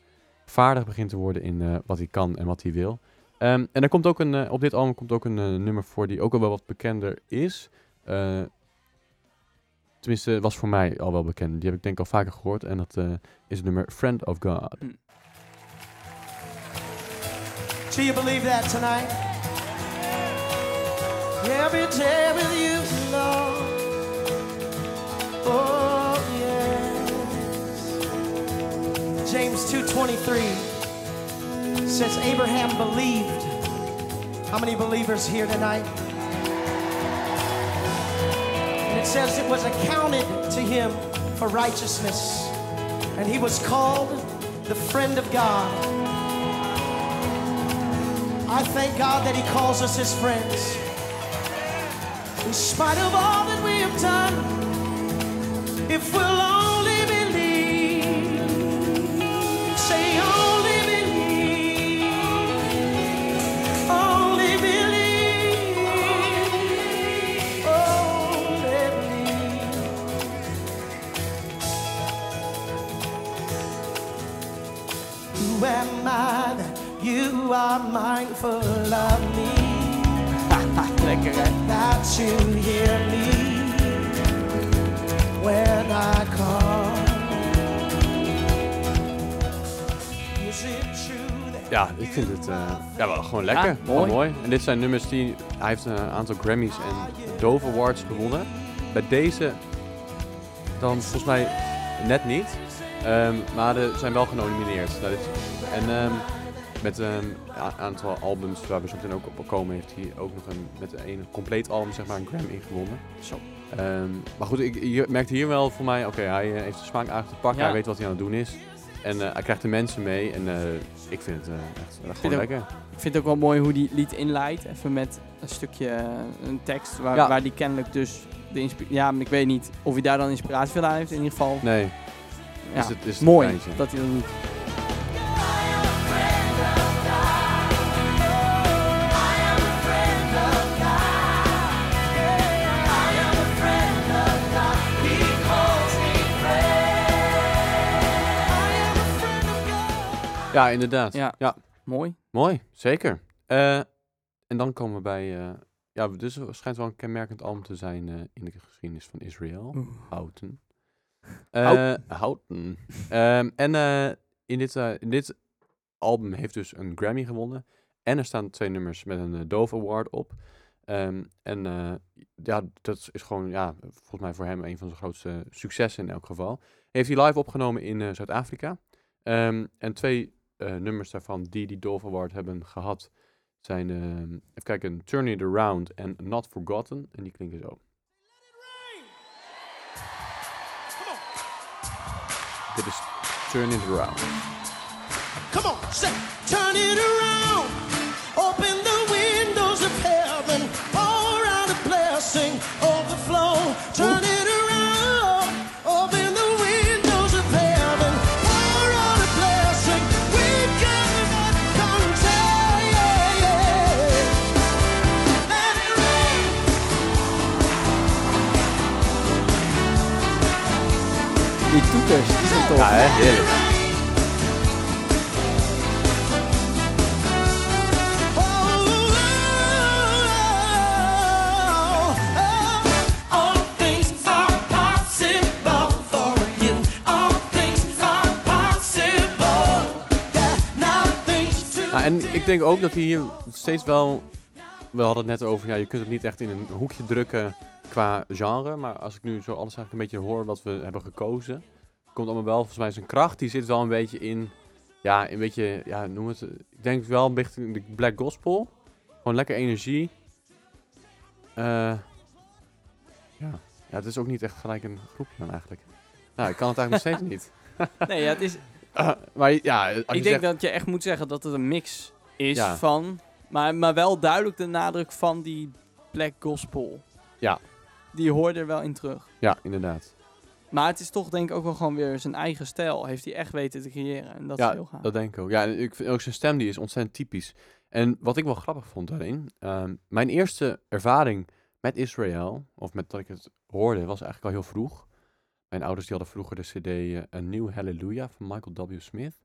vaardig begint te worden in eh, wat hij kan en wat hij wil. Ehm, en er komt ook een, eh, op dit album komt ook een eh, nummer voor die ook al wel wat bekender is. Eh, tenminste, was voor mij al wel bekend. Die heb ik denk ik al vaker gehoord. En dat eh, is het nummer Friend of God. Do you believe that tonight? Every day with you, Lord. Oh, James 2.23 says Abraham believed. How many believers here tonight? And it says it was accounted to him for righteousness. And he was called the friend of God. I thank God that he calls us his friends. In spite of all that we have done, if we'll only vind het eh, ja, wel gewoon lekker. Gewoon mooi. mooi. En dit zijn nummers die... Hij heeft een aantal Grammys en Dove Awards gewonnen. Bij deze dan volgens mij net niet. Ehm, maar er zijn wel genomineerd. Nou, dit, en ehm, met een aantal albums waar we zo meteen ook op komen... heeft hij ook nog een, met een compleet album zeg maar, een Grammy gewonnen. Zo. Ehm, maar goed, ik, je merkt hier wel voor mij... Oké, hij eh, heeft de smaak pakken. Ja. Hij weet wat hij aan het doen is. En eh, hij krijgt de mensen mee. En ik vind het eh, echt, gewoon ook- lekker. Ik vind het ook wel mooi hoe die lied inleidt. Even met een stukje, eh, een tekst waar, Ja. waar die kennelijk dus de Ja, maar ik weet niet of hij daar dan inspiratie van heeft. In ieder geval, Nee, ja, is het, is het mooi dat hij dat doet. Ja, inderdaad. Ja. Ja, Mooi. mooi. Zeker. Eh, en dan komen we bij... eh, ja, dus het schijnt wel een kenmerkend album te zijn eh, in de geschiedenis van Israël. Oeh. Houten. Eh, Houten. Ehm, en in, dit, in dit album heeft dus een Grammy gewonnen. En er staan twee nummers met een Dove Award op. Ehm, en ja, dat is gewoon, ja, volgens mij voor hem een van zijn grootste successen in elk geval. Heeft hij live opgenomen in Zuid-Afrika. Ehm, en twee eh, nummers daarvan die die Dove Award hebben gehad zijn, ehm, even kijken, Turn It Around en Not Forgotten. En die klinken zo. Dit is Turn It Around. Come on, say, turn it around. Nothing's too Nou, en ik denk ook dat hij hier steeds wel... We hadden het net over, ja, je kunt het niet echt in een hoekje drukken qua genre. Maar als ik nu zo alles eigenlijk een beetje hoor wat we hebben gekozen... Komt allemaal wel, volgens mij zijn kracht, die zit wel een beetje in... Ja, een beetje, ja, noem het... Ik denk wel een beetje in de black gospel. Gewoon lekker energie. Eh, ja. ja, het is ook niet echt gelijk een groepje dan eigenlijk. Nou, ik kan het eigenlijk nog steeds niet. [LAUGHS] Nee, ja, het is, Ah, maar ja, ik denk zegt, dat je echt moet zeggen dat het een mix is Ja. van... Maar, maar wel duidelijk de nadruk van die black gospel. Ja. Die hoor je er wel in terug. Ja, inderdaad. Maar het is toch denk ik ook wel gewoon weer zijn eigen stijl. Heeft hij echt weten te creëren. En dat ja, is heel gaaf. dat denk ik ook. Ja, en ik vind ook zijn stem die is ontzettend typisch. En wat ik wel grappig vond daarin, ehm, mijn eerste ervaring met Israël, of met dat ik het hoorde, was eigenlijk al heel vroeg. Mijn ouders die hadden vroeger de cd eh, A New Hallelujah van Michael W. Smith.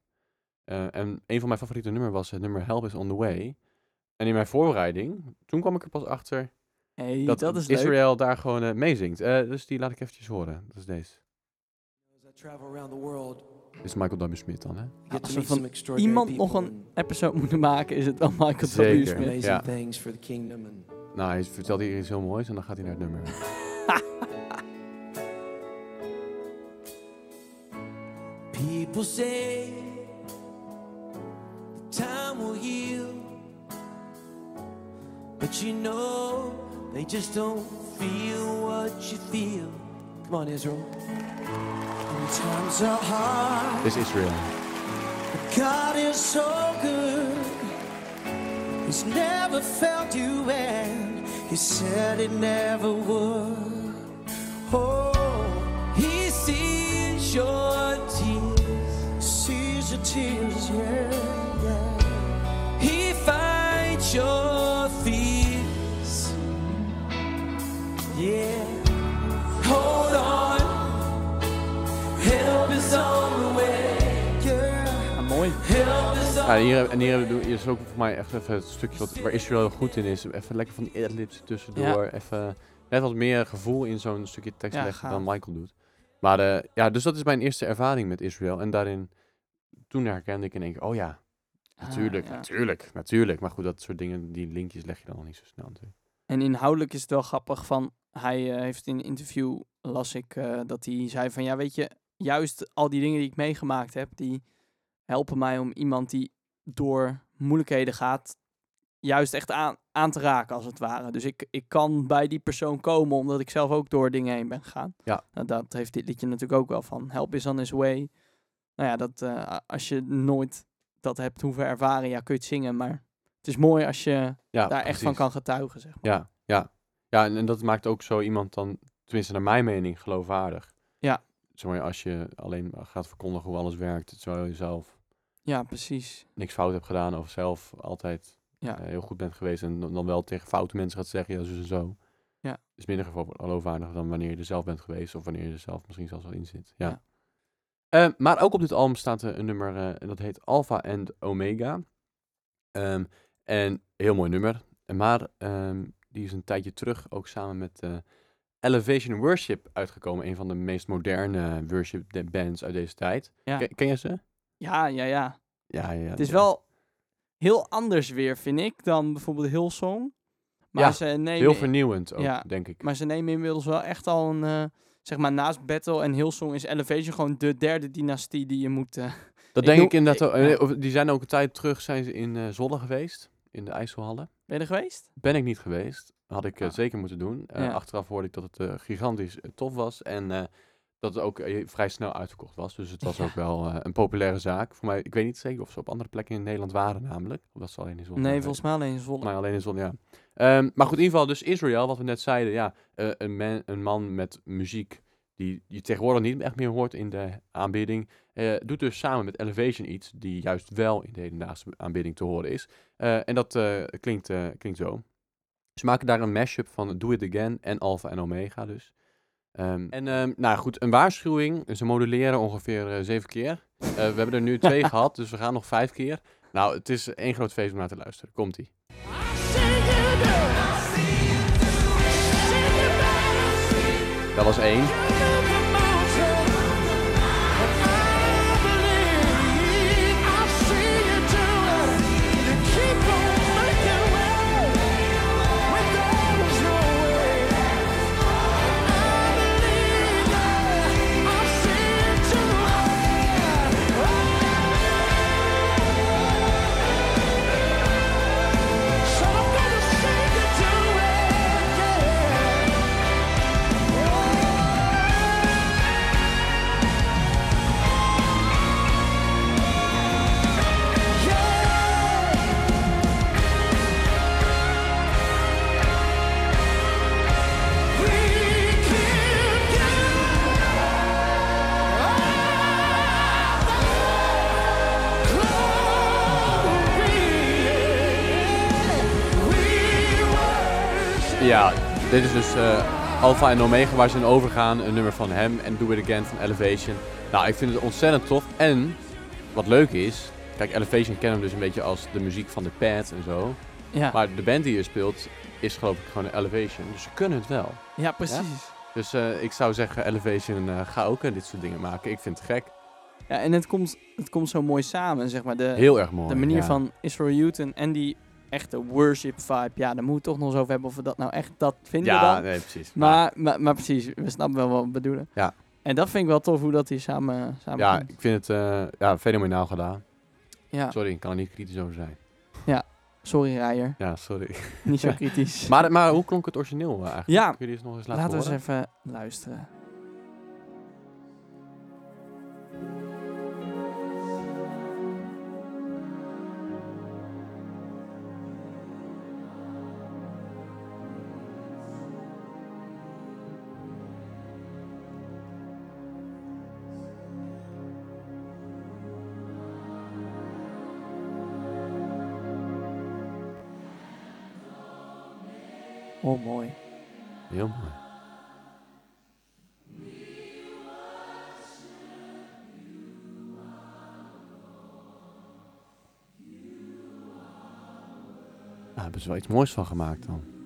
Eh, en een van mijn favoriete nummers was het nummer Help is on the Way. En in mijn voorbereiding, toen kwam ik er pas achter Hey, dat, dat, is leuk. Israël daar gewoon eh, meezingt. Eh, dus die laat ik eventjes horen. Dat is deze. As I travel around the world, Dit is Michael W. Smith dan, hè? Als to we van iemand nog een episode moeten maken, is het wel Michael W. Zeker. Smith. and amazing Ja. things for the kingdom. And Nou, hij vertelt hier iets heel moois en dan gaat hij naar het nummer. [LAUGHS] people say time will heal, but you know they just don't feel what you feel. Come on, Israel. Times are hard. Dit is Israel. God is so good. He's never felt you and he said he never would. Oh, he sees your tears. Sees your tears, yeah. Ja, hier, en hier, hier is ook voor mij echt even het stukje wat, waar Israel heel goed in is. Even lekker van die adlibs tussendoor. Even net wat meer gevoel in zo'n stukje tekst Ja, leggen dan Michael doet. Maar eh, ja, dus dat is mijn eerste ervaring met Israel. En daarin, toen herkende ik in één keer, oh ja, natuurlijk, Ah, ja. natuurlijk, natuurlijk. Maar goed, dat soort dingen, die linkjes leg je dan al niet zo snel natuurlijk. En inhoudelijk is het wel grappig van, hij eh, heeft in een interview, las ik, eh, dat hij zei van, ja weet je, juist al die dingen die ik meegemaakt heb, die helpen mij om iemand die door moeilijkheden gaat, juist echt aan, aan te raken als het ware. Dus ik, ik kan bij die persoon komen omdat ik zelf ook door dingen heen ben gegaan. Ja. Nou, dat heeft dit liedje natuurlijk ook wel van, help is on his way. Nou ja, dat, eh, als je nooit dat hebt hoeven ervaren, ja kun je het zingen, maar het is mooi als je Ja, daar echt van kan getuigen, zeg maar. Ja, ja. Ja, en, en dat maakt ook zo iemand dan, tenminste naar mijn mening, geloofwaardig. Ja. Zeg maar, als je alleen gaat verkondigen hoe alles werkt, terwijl je zelf Ja, precies. niks fout hebt gedaan of zelf altijd Ja. eh, heel goed bent geweest en dan wel tegen foute mensen gaat zeggen, ja, zo en zo. Ja. Is minder geloofwaardig dan wanneer je er zelf bent geweest of wanneer je er zelf misschien zelfs wel in zit. Ja. Ja. Eh, maar ook op dit album staat een nummer eh, en dat heet Alpha and Omega. Ehm, en heel mooi nummer. Maar ehm, die is een tijdje terug ook samen met Elevation Worship uitgekomen. Een van de meest moderne worship bands uit deze tijd. Ja. Ken, ken je ze? Ja, ja, ja. Ja, ja. Het is ja. wel heel anders weer, vind ik, dan bijvoorbeeld Hillsong. Maar, Ja, ze nemen, Heel vernieuwend ook, Ja, denk ik. maar ze nemen inmiddels wel echt al een... eh, zeg maar, naast Battle en Hillsong is Elevation gewoon de derde dynastie die je moet... eh, Dat denk ik inderdaad ik-. Eh, of Die zijn ook een tijd terug zijn ze in eh Zwolle geweest. In de IJsselhallen. Ben je er geweest? Ben ik niet geweest. Had ik Ah. zeker moeten doen. Achteraf hoorde ik dat het gigantisch tof was. En dat het ook eh, vrij snel uitverkocht was. Dus het was Ja. ook wel eh, een populaire zaak. Voor mij, ik weet niet zeker of ze op andere plekken in Nederland waren namelijk. Of dat ze alleen in Zwolle Nee, volgens mij alleen Zwolle. Volgens mij alleen in Zwolle, ja. Ehm, maar goed, in ieder geval, dus Israel, wat we net zeiden. Ja, eh, een, man, een man met muziek die je tegenwoordig niet echt meer hoort in de aanbidding. eh, doet dus samen met Elevation iets die juist wel in de hedendaagse aanbidding te horen is. En dat klinkt, klinkt zo. Ze maken daar een mashup van Do It Again en Alpha en Omega dus. Ehm, en ehm, nou goed, een waarschuwing. Ze moduleren ongeveer eh, zeven keer. Eh, we hebben er nu twee [LAUGHS] gehad, dus we gaan nog vijf keer. Nou, het is één groot feest om naar te luisteren. Komt-ie. Dat was één. Ja, dit is dus eh, Alpha en Omega waar ze in overgaan. Een nummer van hem en Do It Again van Elevation. Nou, ik vind het ontzettend tof. En wat leuk is, kijk, Elevation kennen we dus een beetje als de muziek van de Pad en zo. Ja, Maar de band die hier speelt is geloof ik gewoon Elevation. Dus ze kunnen het wel. ja precies. Dus eh, ik zou zeggen, Elevation, eh, ga ook dit soort dingen maken. Ik vind het gek. Ja, en het komt, het komt zo mooi samen, zeg maar. De, Heel erg mooi. de manier ja. van Israel Newton en die echte worship vibe. Ja, daar moet toch nog eens over hebben of we dat nou echt dat vinden Ja, dan. nee, precies. Maar, maar, maar precies, we snappen wel wat we bedoelen. Ja. En dat vind ik wel tof hoe dat hier samen, samen ja, komt. ik vind het eh, ja, fenomenaal gedaan. Ja, Sorry, ik kan er niet kritisch over zijn. sorry Rijer, Ja, sorry. niet zo [LAUGHS] kritisch. Maar, maar hoe klonk het origineel eh, eigenlijk? Ja. Kun je die eens nog eens laten, Laten we eens even luisteren. Mooi. Heel mooi. Daar hebben ze wel iets moois van gemaakt dan.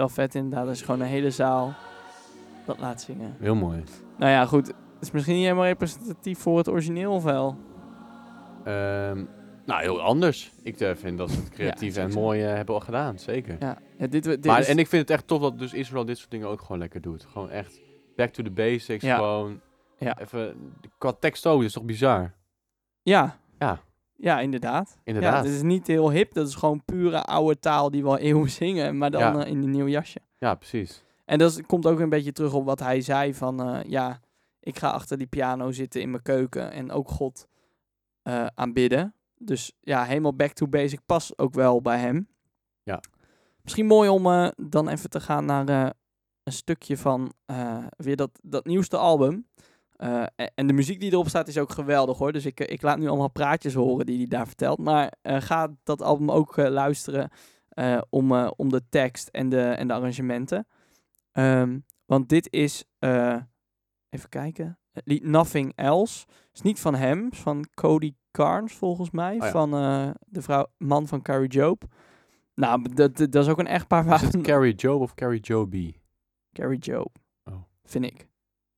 Wel vet inderdaad. Is gewoon een hele zaal dat laat zingen. Heel mooi. Nou ja, goed. Het is misschien niet helemaal representatief voor het origineel wel? Ehm, nou, heel anders. Ik eh, vind dat ze het [LAUGHS] creatief en mooi eh, hebben al gedaan, zeker. Ja, ja dit, dit maar, En ik vind het echt tof dat dus Israël dit soort dingen ook gewoon lekker doet. Gewoon echt back to the basics. Ja. Gewoon Ja. even... Qua tekst ook, dat is toch bizar? Ja. Ja. Ja, inderdaad. Inderdaad. Ja, is niet heel hip. Dat is gewoon pure oude taal die we al eeuwen [LAUGHS] zingen, maar dan Ja. eh, in een nieuw jasje. Ja, precies. En dat is- komt ook een beetje terug op wat hij zei van, eh, ja, ik ga achter die piano zitten in mijn keuken en ook God eh, aanbidden. Dus ja, helemaal back to basic past ook wel bij hem. Ja. Misschien mooi om dan even te gaan naar een stukje van weer dat, dat nieuwste album. Eh, en, de muziek die erop staat is ook geweldig hoor. Dus ik, eh, ik laat nu allemaal praatjes horen die hij daar vertelt. Maar eh, ga dat album ook luisteren om, om de tekst en de, en de arrangementen. Ehm, want dit is, even kijken, het lied Nothing Else. is niet van hem, is van Cody Carnes volgens mij. ja. Van de vrouw, man van Carrie Job. Nou, dat, dat is ook een echtpaar Is het waar... [LAUGHS] Carrie Job of Carrie? Ik Carrie Job. Oh. Vind ik.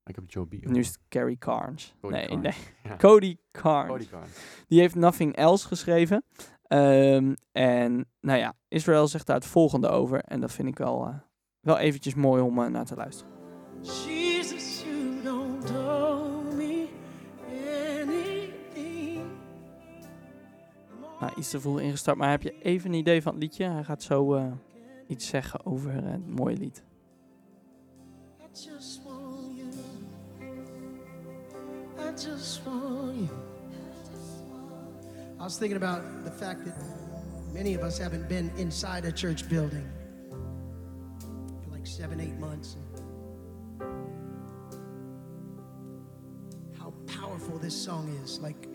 Heb Joe B. Nu is het Carrie Carnes. Cody nee, Carnes. nee. [LAUGHS] Ja. Cody Carnes. Cody Carnes. Die heeft Nothing Else geschreven. Ehm, en nou ja, Israël zegt daar het volgende over. En dat vind ik wel, eh, wel eventjes mooi om eh, naar te luisteren. Jesus, you don't owe me anything. Nou, iets te vroeg ingestart, maar heb je even een idee van het liedje? Hij gaat zo eh, iets zeggen over het mooie lied. I just I just want you. I was thinking about the fact that many of us haven't been inside a church building for like seven, eight months. How powerful this song is. Like,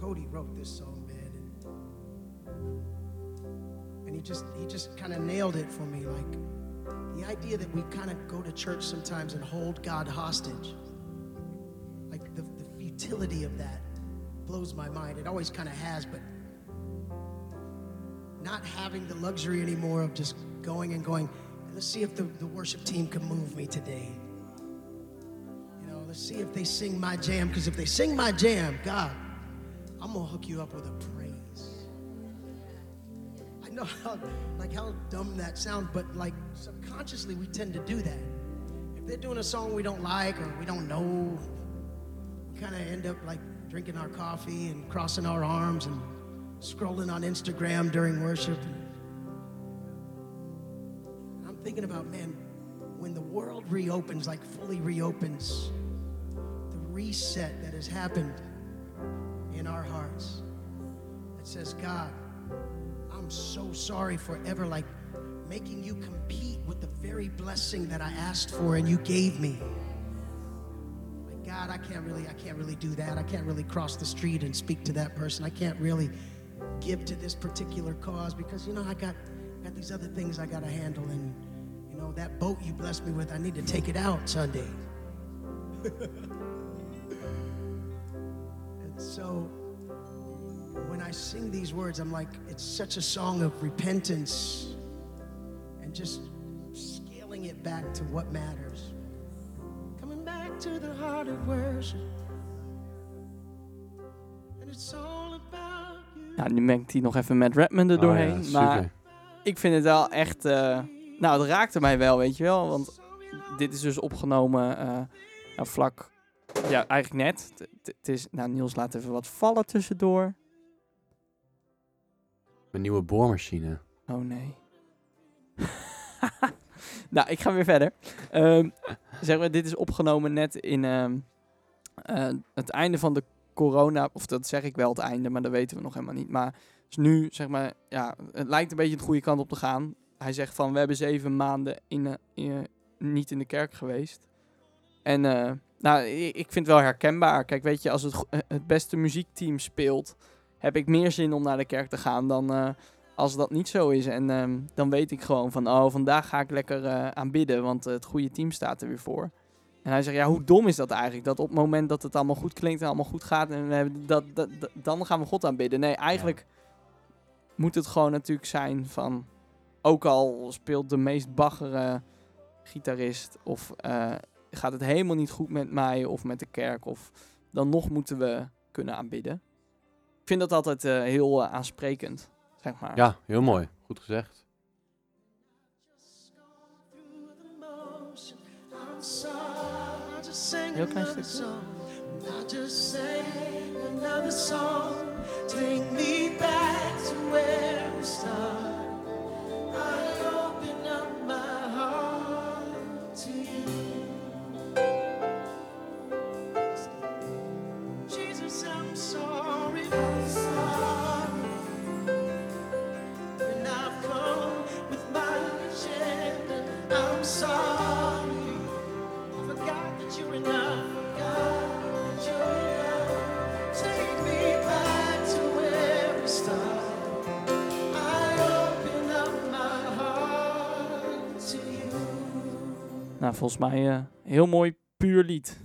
Cody wrote this song, man. And, and he just he just kind of nailed it for me like the idea that we kind of go to church sometimes and hold God hostage, like the, the futility of that blows my mind. It always kind of has, but not having the luxury anymore of just going and going, let's see if the, the worship team can move me today. You know, let's see if they sing my jam, because if they sing my jam, God, I'm gonna hook you up with a know how like how dumb that sounds, but like subconsciously we tend to do that. If they're doing a song we don't like or we don't know, we kind of end up like drinking our coffee and crossing our arms and scrolling on Instagram during worship. I'm thinking about man, when the world reopens, like fully reopens, the reset that has happened in our hearts that says, God, I'm so sorry for ever like making you compete with the very blessing that I asked for and you gave me. Like God, I can't really, I can't really do that. I can't really cross the street and speak to that person. I can't really give to this particular cause because you know I got got these other things I gotta handle and you know that boat you blessed me with, I need to take it out Sunday. [LAUGHS] I sing these words, I'm like, it's such a song of repentance and just scaling it back to what matters. Coming back to the heart of worship. And it's all about you. Nou, nu mengt hij nog even met Redmond er Oh doorheen. ja, maar ik vind het wel echt... eh, nou, het raakte mij wel, weet je wel. Want dit is dus opgenomen eh, nou, vlak... Ja, eigenlijk net. Het is... Nou, Niels laat even wat vallen tussendoor. Mijn nieuwe boormachine. Oh nee. [LAUGHS] nou, ik ga weer verder. Ehm, zeg maar, dit is opgenomen net in ehm, eh, het einde van de corona, of dat zeg ik wel het einde, maar dat weten we nog helemaal niet. Maar is nu, zeg maar, ja, het lijkt een beetje de goede kant op te gaan. Hij zegt van, we hebben zeven maanden in, eh, eh, niet in de kerk geweest. En nou, ik vind het wel herkenbaar. Kijk, weet je, als het, het beste muziekteam speelt, heb ik meer zin om naar de kerk te gaan dan eh, als dat niet zo is. En ehm, dan weet ik gewoon van, oh, vandaag ga ik lekker eh, aanbidden, want het goede team staat er weer voor. En hij zegt, ja, hoe dom is dat eigenlijk? Dat op het moment dat het allemaal goed klinkt en allemaal goed gaat, en we dat, dat- dan gaan we God aanbidden. Nee, eigenlijk moet het gewoon natuurlijk zijn van, ook al speelt de meest baggere gitarist of eh, gaat het helemaal niet goed met mij of met de kerk, of dan nog moeten we kunnen aanbidden. Ik vind dat altijd eh, heel eh, aansprekend, zeg maar. Ja, heel mooi. Goed gezegd. Heel klein stukje. Take me back to where we started. I open up my Nou, volgens mij eh heel mooi puur lied.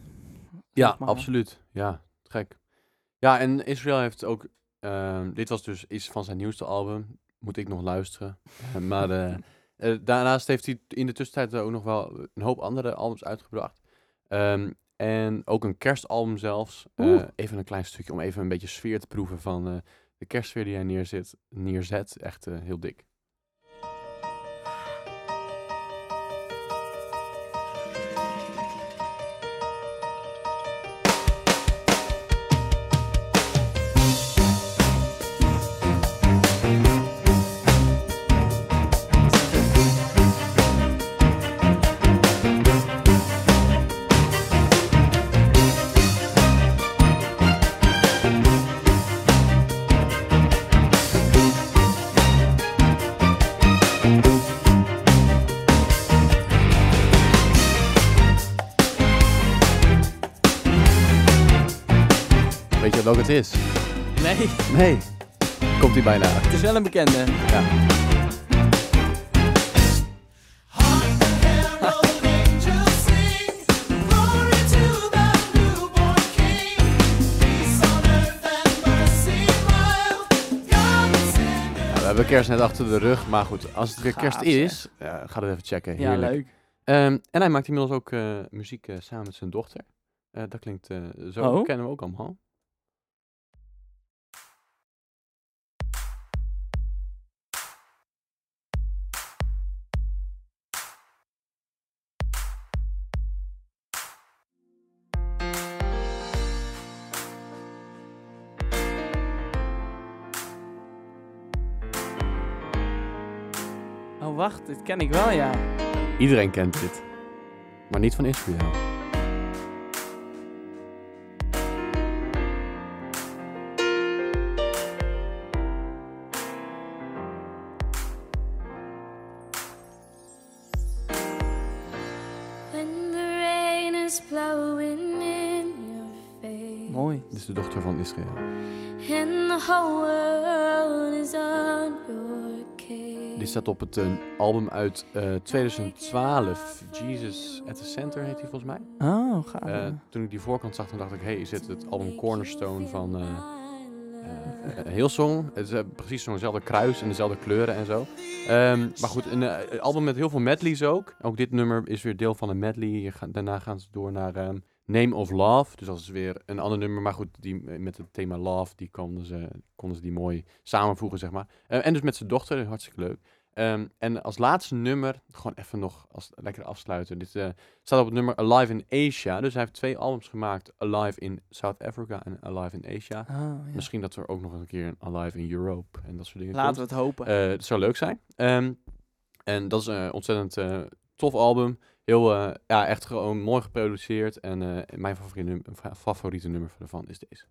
Ja, absoluut. Ja, gek. Ja, en Israël heeft ook... ehm, dit was dus iets van zijn nieuwste album. Moet ik nog luisteren. Eh, maar [LAUGHS] eh, daarnaast heeft hij in de tussentijd ook nog wel een hoop andere albums uitgebracht. Ehm, en ook een kerstalbum zelfs. Even een klein stukje om even een beetje sfeer te proeven van de kerstsfeer die hij neerzet. neerzet. Echt heel dik. Is? Nee, Nee. Komt hij bijna. het is wel een bekende. Ja. Ja, we hebben kerst net achter de rug, maar goed, als het weer kerst Gaaf, is, ja, ga dat even checken. Ja, Heerlijk. leuk. Ehm, en hij maakt inmiddels ook eh, muziek eh, samen met zijn dochter. Eh, dat klinkt zo, Oh. kennen we ook allemaal. Wacht, dit ken ik wel, ja. Iedereen kent dit, maar niet van Israël. When the rain is blowing in your face Mooi. Dit is de dochter van Israël. and the whole world is on your. Dit staat op het eh, album uit eh, 2012. Jesus at the Center heet hij volgens mij. Oh, gaaf. Eh, toen ik die voorkant zag, toen dacht ik, hey, is dit het album Cornerstone van eh, Hillsong? Het is precies zo'nzelfde kruis en dezelfde kleuren en zo. Ehm, maar goed, een album met heel veel medleys ook. Ook dit nummer is weer deel van een medley. Daarna gaan ze door naar ehm, Name of Love. Dus dat is weer een ander nummer. Maar goed, die, eh, met het thema love, die konden ze, konden ze die mooi samenvoegen, zeg maar. Eh, en dus met zijn dochter, hartstikke leuk. Ehm, en als laatste nummer, gewoon even nog als lekker afsluiten. Dit eh, staat op het nummer Alive in Asia. Dus hij heeft twee albums gemaakt. Alive in South Africa en Alive in Asia. Ah, ja. Misschien dat er ook nog een keer een Alive in Europe en dat soort dingen Laten we het hopen. Het zou leuk zijn. Ehm, en dat is een ontzettend tof album. Heel, eh, ja, echt gewoon mooi geproduceerd. En eh, mijn favoriete, favoriete nummer daarvan is deze.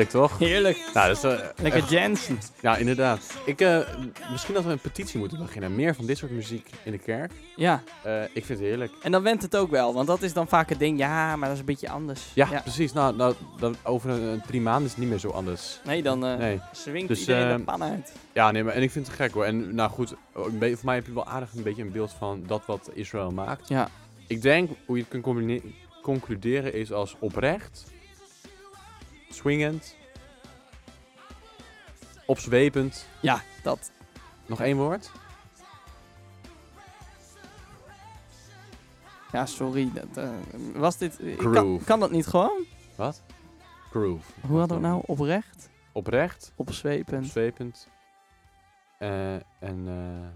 Heerlijk, toch? Heerlijk. Nou, dat is, eh, Lekker echt- Jensen. Ja, inderdaad. Ik, eh, misschien dat we een petitie moeten beginnen. Meer van dit soort muziek in de kerk. Ja, Eh, ik vind het heerlijk. en dan went het ook wel. Want dat is dan vaak het ding. Ja, maar dat is een beetje anders. Ja, precies. Nou, nou dat, over een, een drie maanden is het niet meer zo anders. Nee, dan Nee. swingt Dus, iedereen de pan uit. Ja, nee, maar en ik vind het gek hoor. En nou goed, voor mij heb je wel aardig een beetje een beeld van dat wat Israël maakt. Ja. Ik denk, hoe je het kunt concluderen is als oprecht, swingend, opzwepend. Ja, dat. Nog één woord? Ja, sorry. Dat, eh, was dit... ik Kan, Groove. kan dat niet gewoon? Wat? Groove. Hoe hadden we het nou? Oprecht? Oprecht, Opzwepend? opzwepend eh, en eh,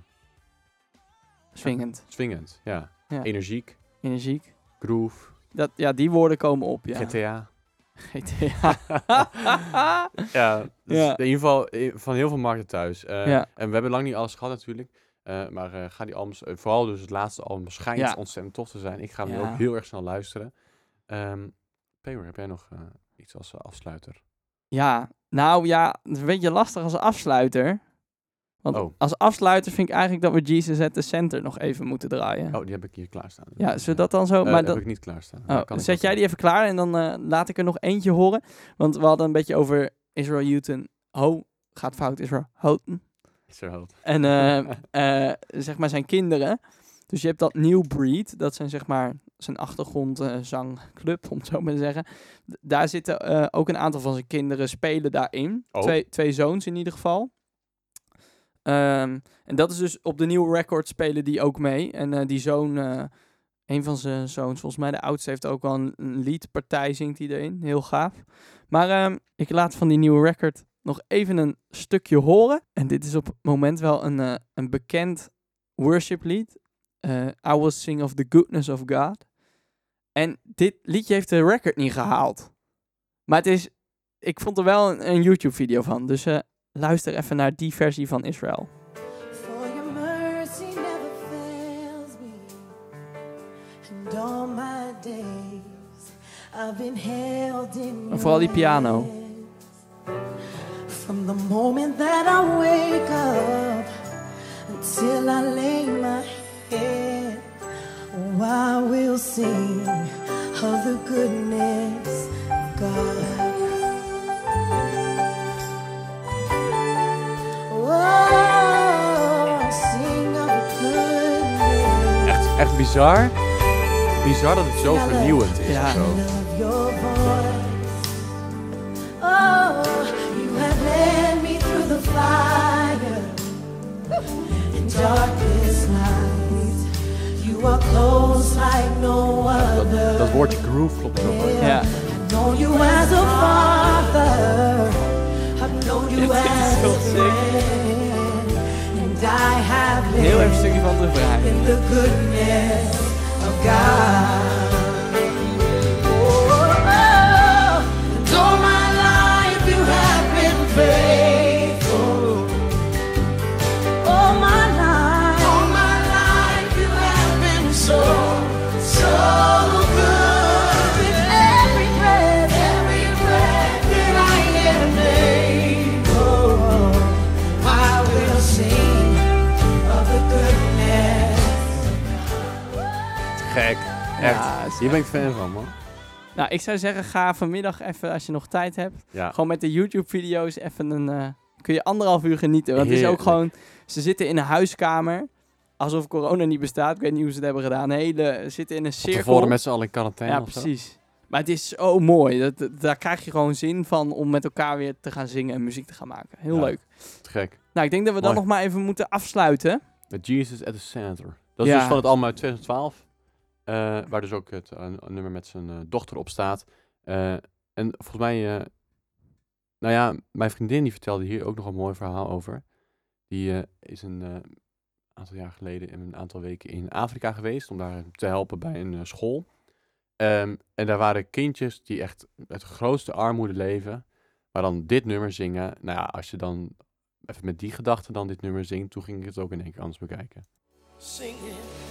Swingend? swingend. Ja. Ja. Energiek, Energiek? groove, Dat, ja, die woorden komen op, ja. GTA. GTA. [LAUGHS] Ja, dus Ja. in ieder geval eh, van heel veel markten thuis. Eh, Ja. En we hebben lang niet alles gehad natuurlijk. Eh, maar ga die albums, vooral dus het laatste album, schijnt Ja. ontzettend tof te zijn. Ik ga hem ook heel erg snel luisteren. Peter, heb jij nog iets als afsluiter? Ja, nou ja, het is een beetje lastig als afsluiter. Want Oh. als afsluiter vind ik eigenlijk dat we Jesus at the Center nog even moeten draaien. Oh, die heb ik hier klaarstaan. ja, zullen we dat dan zo? Eh, maar heb dan, ik niet klaarstaan. oh, kan zet jij die even klaar en dan eh, laat ik er nog eentje horen. Want we hadden een beetje over Israel Houghton. Ho, gaat fout, Israel Houghton. Is er hout. En [LAUGHS] eh, zeg maar zijn kinderen. Dus je hebt dat New Breed. Dat zijn zeg maar zijn achtergrondzangclub, om het zo maar te zeggen. D- daar zitten ook een aantal van zijn kinderen spelen daarin. Oh. Twee, twee zoons in ieder geval. Ehm, en dat is dus op de nieuwe record spelen die ook mee. En eh, die zoon, eh, een van zijn zoons, volgens mij de oudste, heeft ook wel een, een liedpartij, zingt hij erin. Heel gaaf. Maar ehm, ik laat van die nieuwe record nog even een stukje horen. En dit is op het moment wel een, eh, een bekend worshiplied. Eh I will sing of the goodness of God. En dit liedje heeft de record niet gehaald. Maar het is, ik vond er wel een, een YouTube video van. Dus luister even naar die versie van Israël. En vooral die piano. From the moment that I wake up until I lay my head, oh, I will sing of the goodness of God. Echt, echt bizar. Bizar dat het zo vernieuwend is. Ja. of zo. of your voice. Oh, you have led me through the fire and darkest night. You are close like no Dat, other. dat woordje groove klopt ook wel. Ja. I know you as a father. I've known you Dit is as zo a sick. friend. And I have Heel even een lived stukje van te vragen. in the goodness of God. Oh, oh, and all my life you have been faithful. Gek. Echt. Ja, Hier ben ik fan van, man. Nou, ik zou zeggen, ga vanmiddag even, als je nog tijd hebt, Ja. gewoon met de YouTube-video's even een... eh, kun je anderhalf uur genieten. Want het is ook gewoon... Ze zitten in een huiskamer, alsof corona niet bestaat. Ik weet niet hoe ze het hebben gedaan. Hele, ze zitten in een cirkel. tevoren met z'n allen in quarantaine Ja, zo. precies. Maar het is zo mooi. Dat, dat- daar krijg je gewoon zin van om met elkaar weer te gaan zingen en muziek te gaan maken. Heel Ja. leuk. Te gek. Nou, ik denk dat we dan nog maar even moeten afsluiten. Met Jesus at the Center. Dat is Ja. dus van het album uit 2012. Eh, waar dus ook het eh, nummer met zijn eh, dochter op staat. En volgens mij... nou ja, mijn vriendin die vertelde hier ook nog een mooi verhaal over. Die is een aantal jaar geleden in een aantal weken in Afrika geweest. Om daar te helpen bij een school. Ehm, en daar waren kindjes die echt de grootste armoede leven. Maar dan dit nummer zingen. Nou ja, als je dan even met die gedachte dan dit nummer zingt. Toen ging ik het ook in één keer anders bekijken. Singing,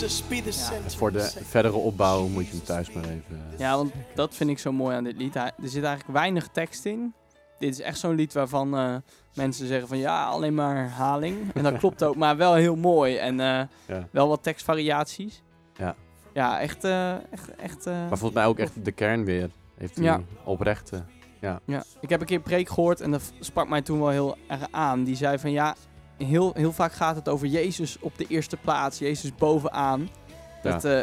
Jesus, be the center. Voor de verdere opbouw moet je hem thuis maar even... Ja, want dat vind ik zo mooi aan dit lied. Er zit eigenlijk weinig tekst in. Dit is echt zo'n lied waarvan eh, mensen zeggen van ja, alleen maar herhaling. En dat klopt ook, maar wel heel mooi. En eh, Ja. wel wat tekstvariaties. Ja. Ja, echt, eh, echt, echt eh, Maar volgens mij ook echt de kern weer. Heeft hij Ja. oprechte. Ja, ik heb een keer een preek gehoord en dat sprak mij toen wel heel erg aan. Die zei van ja, heel, heel vaak gaat het over Jezus op de eerste plaats, Jezus bovenaan. Ja. Dat eh,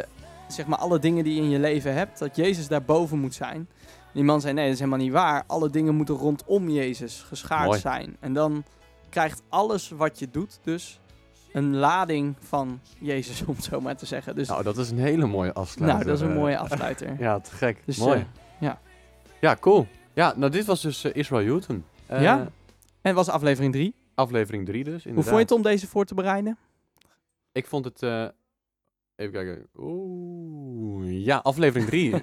zeg maar alle dingen die je in je leven hebt, dat Jezus daarboven moet zijn. Die man zei nee, dat is helemaal niet waar. Alle dingen moeten rondom Jezus geschaard Mooi. zijn. En dan krijgt alles wat je doet dus een lading van Jezus, [LAUGHS] om het zo maar te zeggen. Dus Nou, dat is een hele mooie afsluiter. nou, dat is een eh. mooie afsluiter. [LAUGHS] Ja, te gek. Dus, Mooi. eh, ja. Ja, cool. Ja, nou dit was dus eh, Israel Newton. Ja? En was aflevering 3. Aflevering 3 dus, inderdaad. Hoe vond je het om deze voor te bereiden? Ik vond het... eh, even kijken. Oeh, ja, aflevering 3. [LAUGHS] Eh,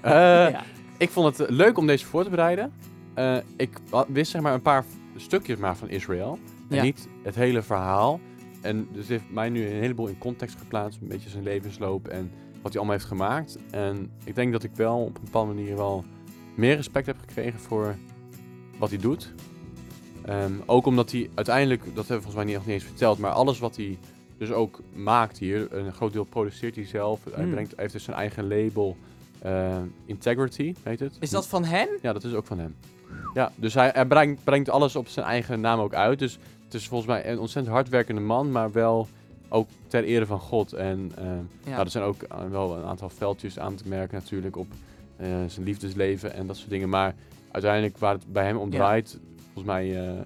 ja. Ik vond het leuk om deze voor te bereiden. Eh, ik wist zeg maar een paar stukjes maar van Israël. En Ja. niet het hele verhaal. En dus heeft mij nu een heleboel in context geplaatst. Een beetje zijn levensloop en wat hij allemaal heeft gemaakt. En ik denk dat ik wel op een bepaalde manier wel meer respect heb gekregen voor wat hij doet. Ehm, ook omdat hij uiteindelijk, dat hebben we volgens mij niet, nog niet eens verteld, maar alles wat hij dus ook maakt hier, een groot deel produceert hij zelf. Hij, Hmm. brengt, hij heeft dus zijn eigen label, eh, Integrity, heet het. Is dat van hem? Ja, dat is ook van hem. Ja, dus hij, hij brengt, brengt alles op zijn eigen naam ook uit. Dus het is volgens mij een ontzettend hardwerkende man, maar wel ook ter ere van God. En eh, Ja. nou, er zijn ook eh, wel een aantal veldjes aan te merken natuurlijk op eh, zijn liefdesleven en dat soort dingen. Maar uiteindelijk waar het bij hem om Ja. Volgens mij eh,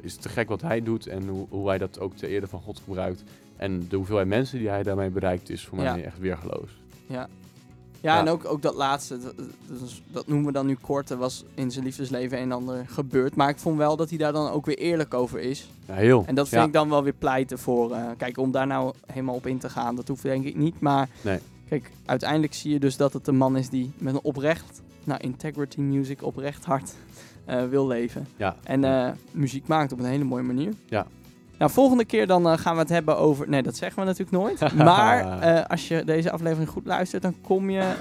is het te gek wat hij doet en hoe, hoe hij dat ook ter ere van God gebruikt. En de hoeveelheid mensen die hij daarmee bereikt is voor Ja. mij echt weergeloos. Ja, Ja. en ook, ook dat laatste, dat, noemen we dan nu kort, er was in zijn liefdesleven een en ander gebeurd. Maar ik vond wel dat hij daar dan ook weer eerlijk over is. Ja, heel. En dat vind Ja. ik dan wel weer pleiten voor, eh, kijk, om daar nou helemaal op in te gaan, dat hoeft denk ik niet. Maar Nee. kijk, uiteindelijk zie je dus dat het een man is die met een oprecht, nou, integrity music, oprecht hart eh, wil leven. Ja. En eh, muziek maakt op een hele mooie manier. Ja. Nou, volgende keer dan eh, gaan we het hebben over... Nee, dat zeggen we natuurlijk nooit. [LAUGHS] maar als je deze aflevering goed luistert, dan kom je...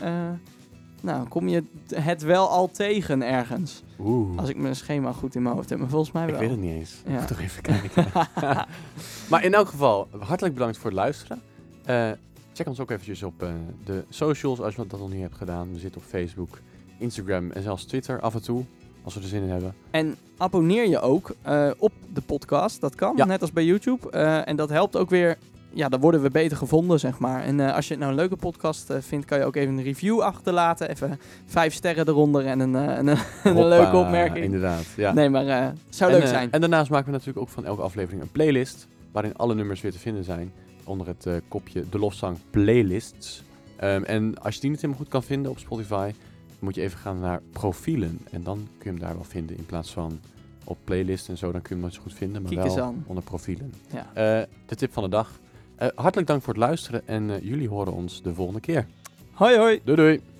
nou, kom je het wel al tegen ergens. Oeh. Als ik mijn schema goed in mijn hoofd heb. Maar volgens mij Ik wel. weet het niet eens. Ik Ja. moet toch even kijken. [LAUGHS] [LAUGHS] maar in elk geval, hartelijk bedankt voor het luisteren. Check ons ook eventjes op de socials als je dat nog niet hebt gedaan. We zitten op Facebook, Instagram en zelfs Twitter af en toe. Als we er zin in hebben. En abonneer je ook eh, op de podcast. Dat kan, Ja. net als bij YouTube. Eh, en dat helpt ook weer... Ja, dan worden we beter gevonden, zeg maar. En eh, als je het nou een leuke podcast vindt, kan je ook even een review achterlaten. Even vijf sterren eronder en een, en [LAUGHS] een, Hoppa, leuke opmerking. Inderdaad, ja. Nee, maar eh zou en, leuk zijn. En daarnaast maken we natuurlijk ook van elke aflevering een playlist. Waarin alle nummers weer te vinden zijn. Onder het kopje De Lofzang Playlists. Ehm, en als je die niet helemaal goed kan vinden op Spotify. Moet je even gaan naar profielen. En dan kun je hem daar wel vinden. In plaats van op playlist en zo. Dan kun je hem nooit zo goed vinden. Maar wel aan. onder profielen. Ja. Eh, de tip van de dag. Eh, hartelijk dank voor het luisteren. En eh, jullie horen ons de volgende keer. Hoi hoi! Doei doei!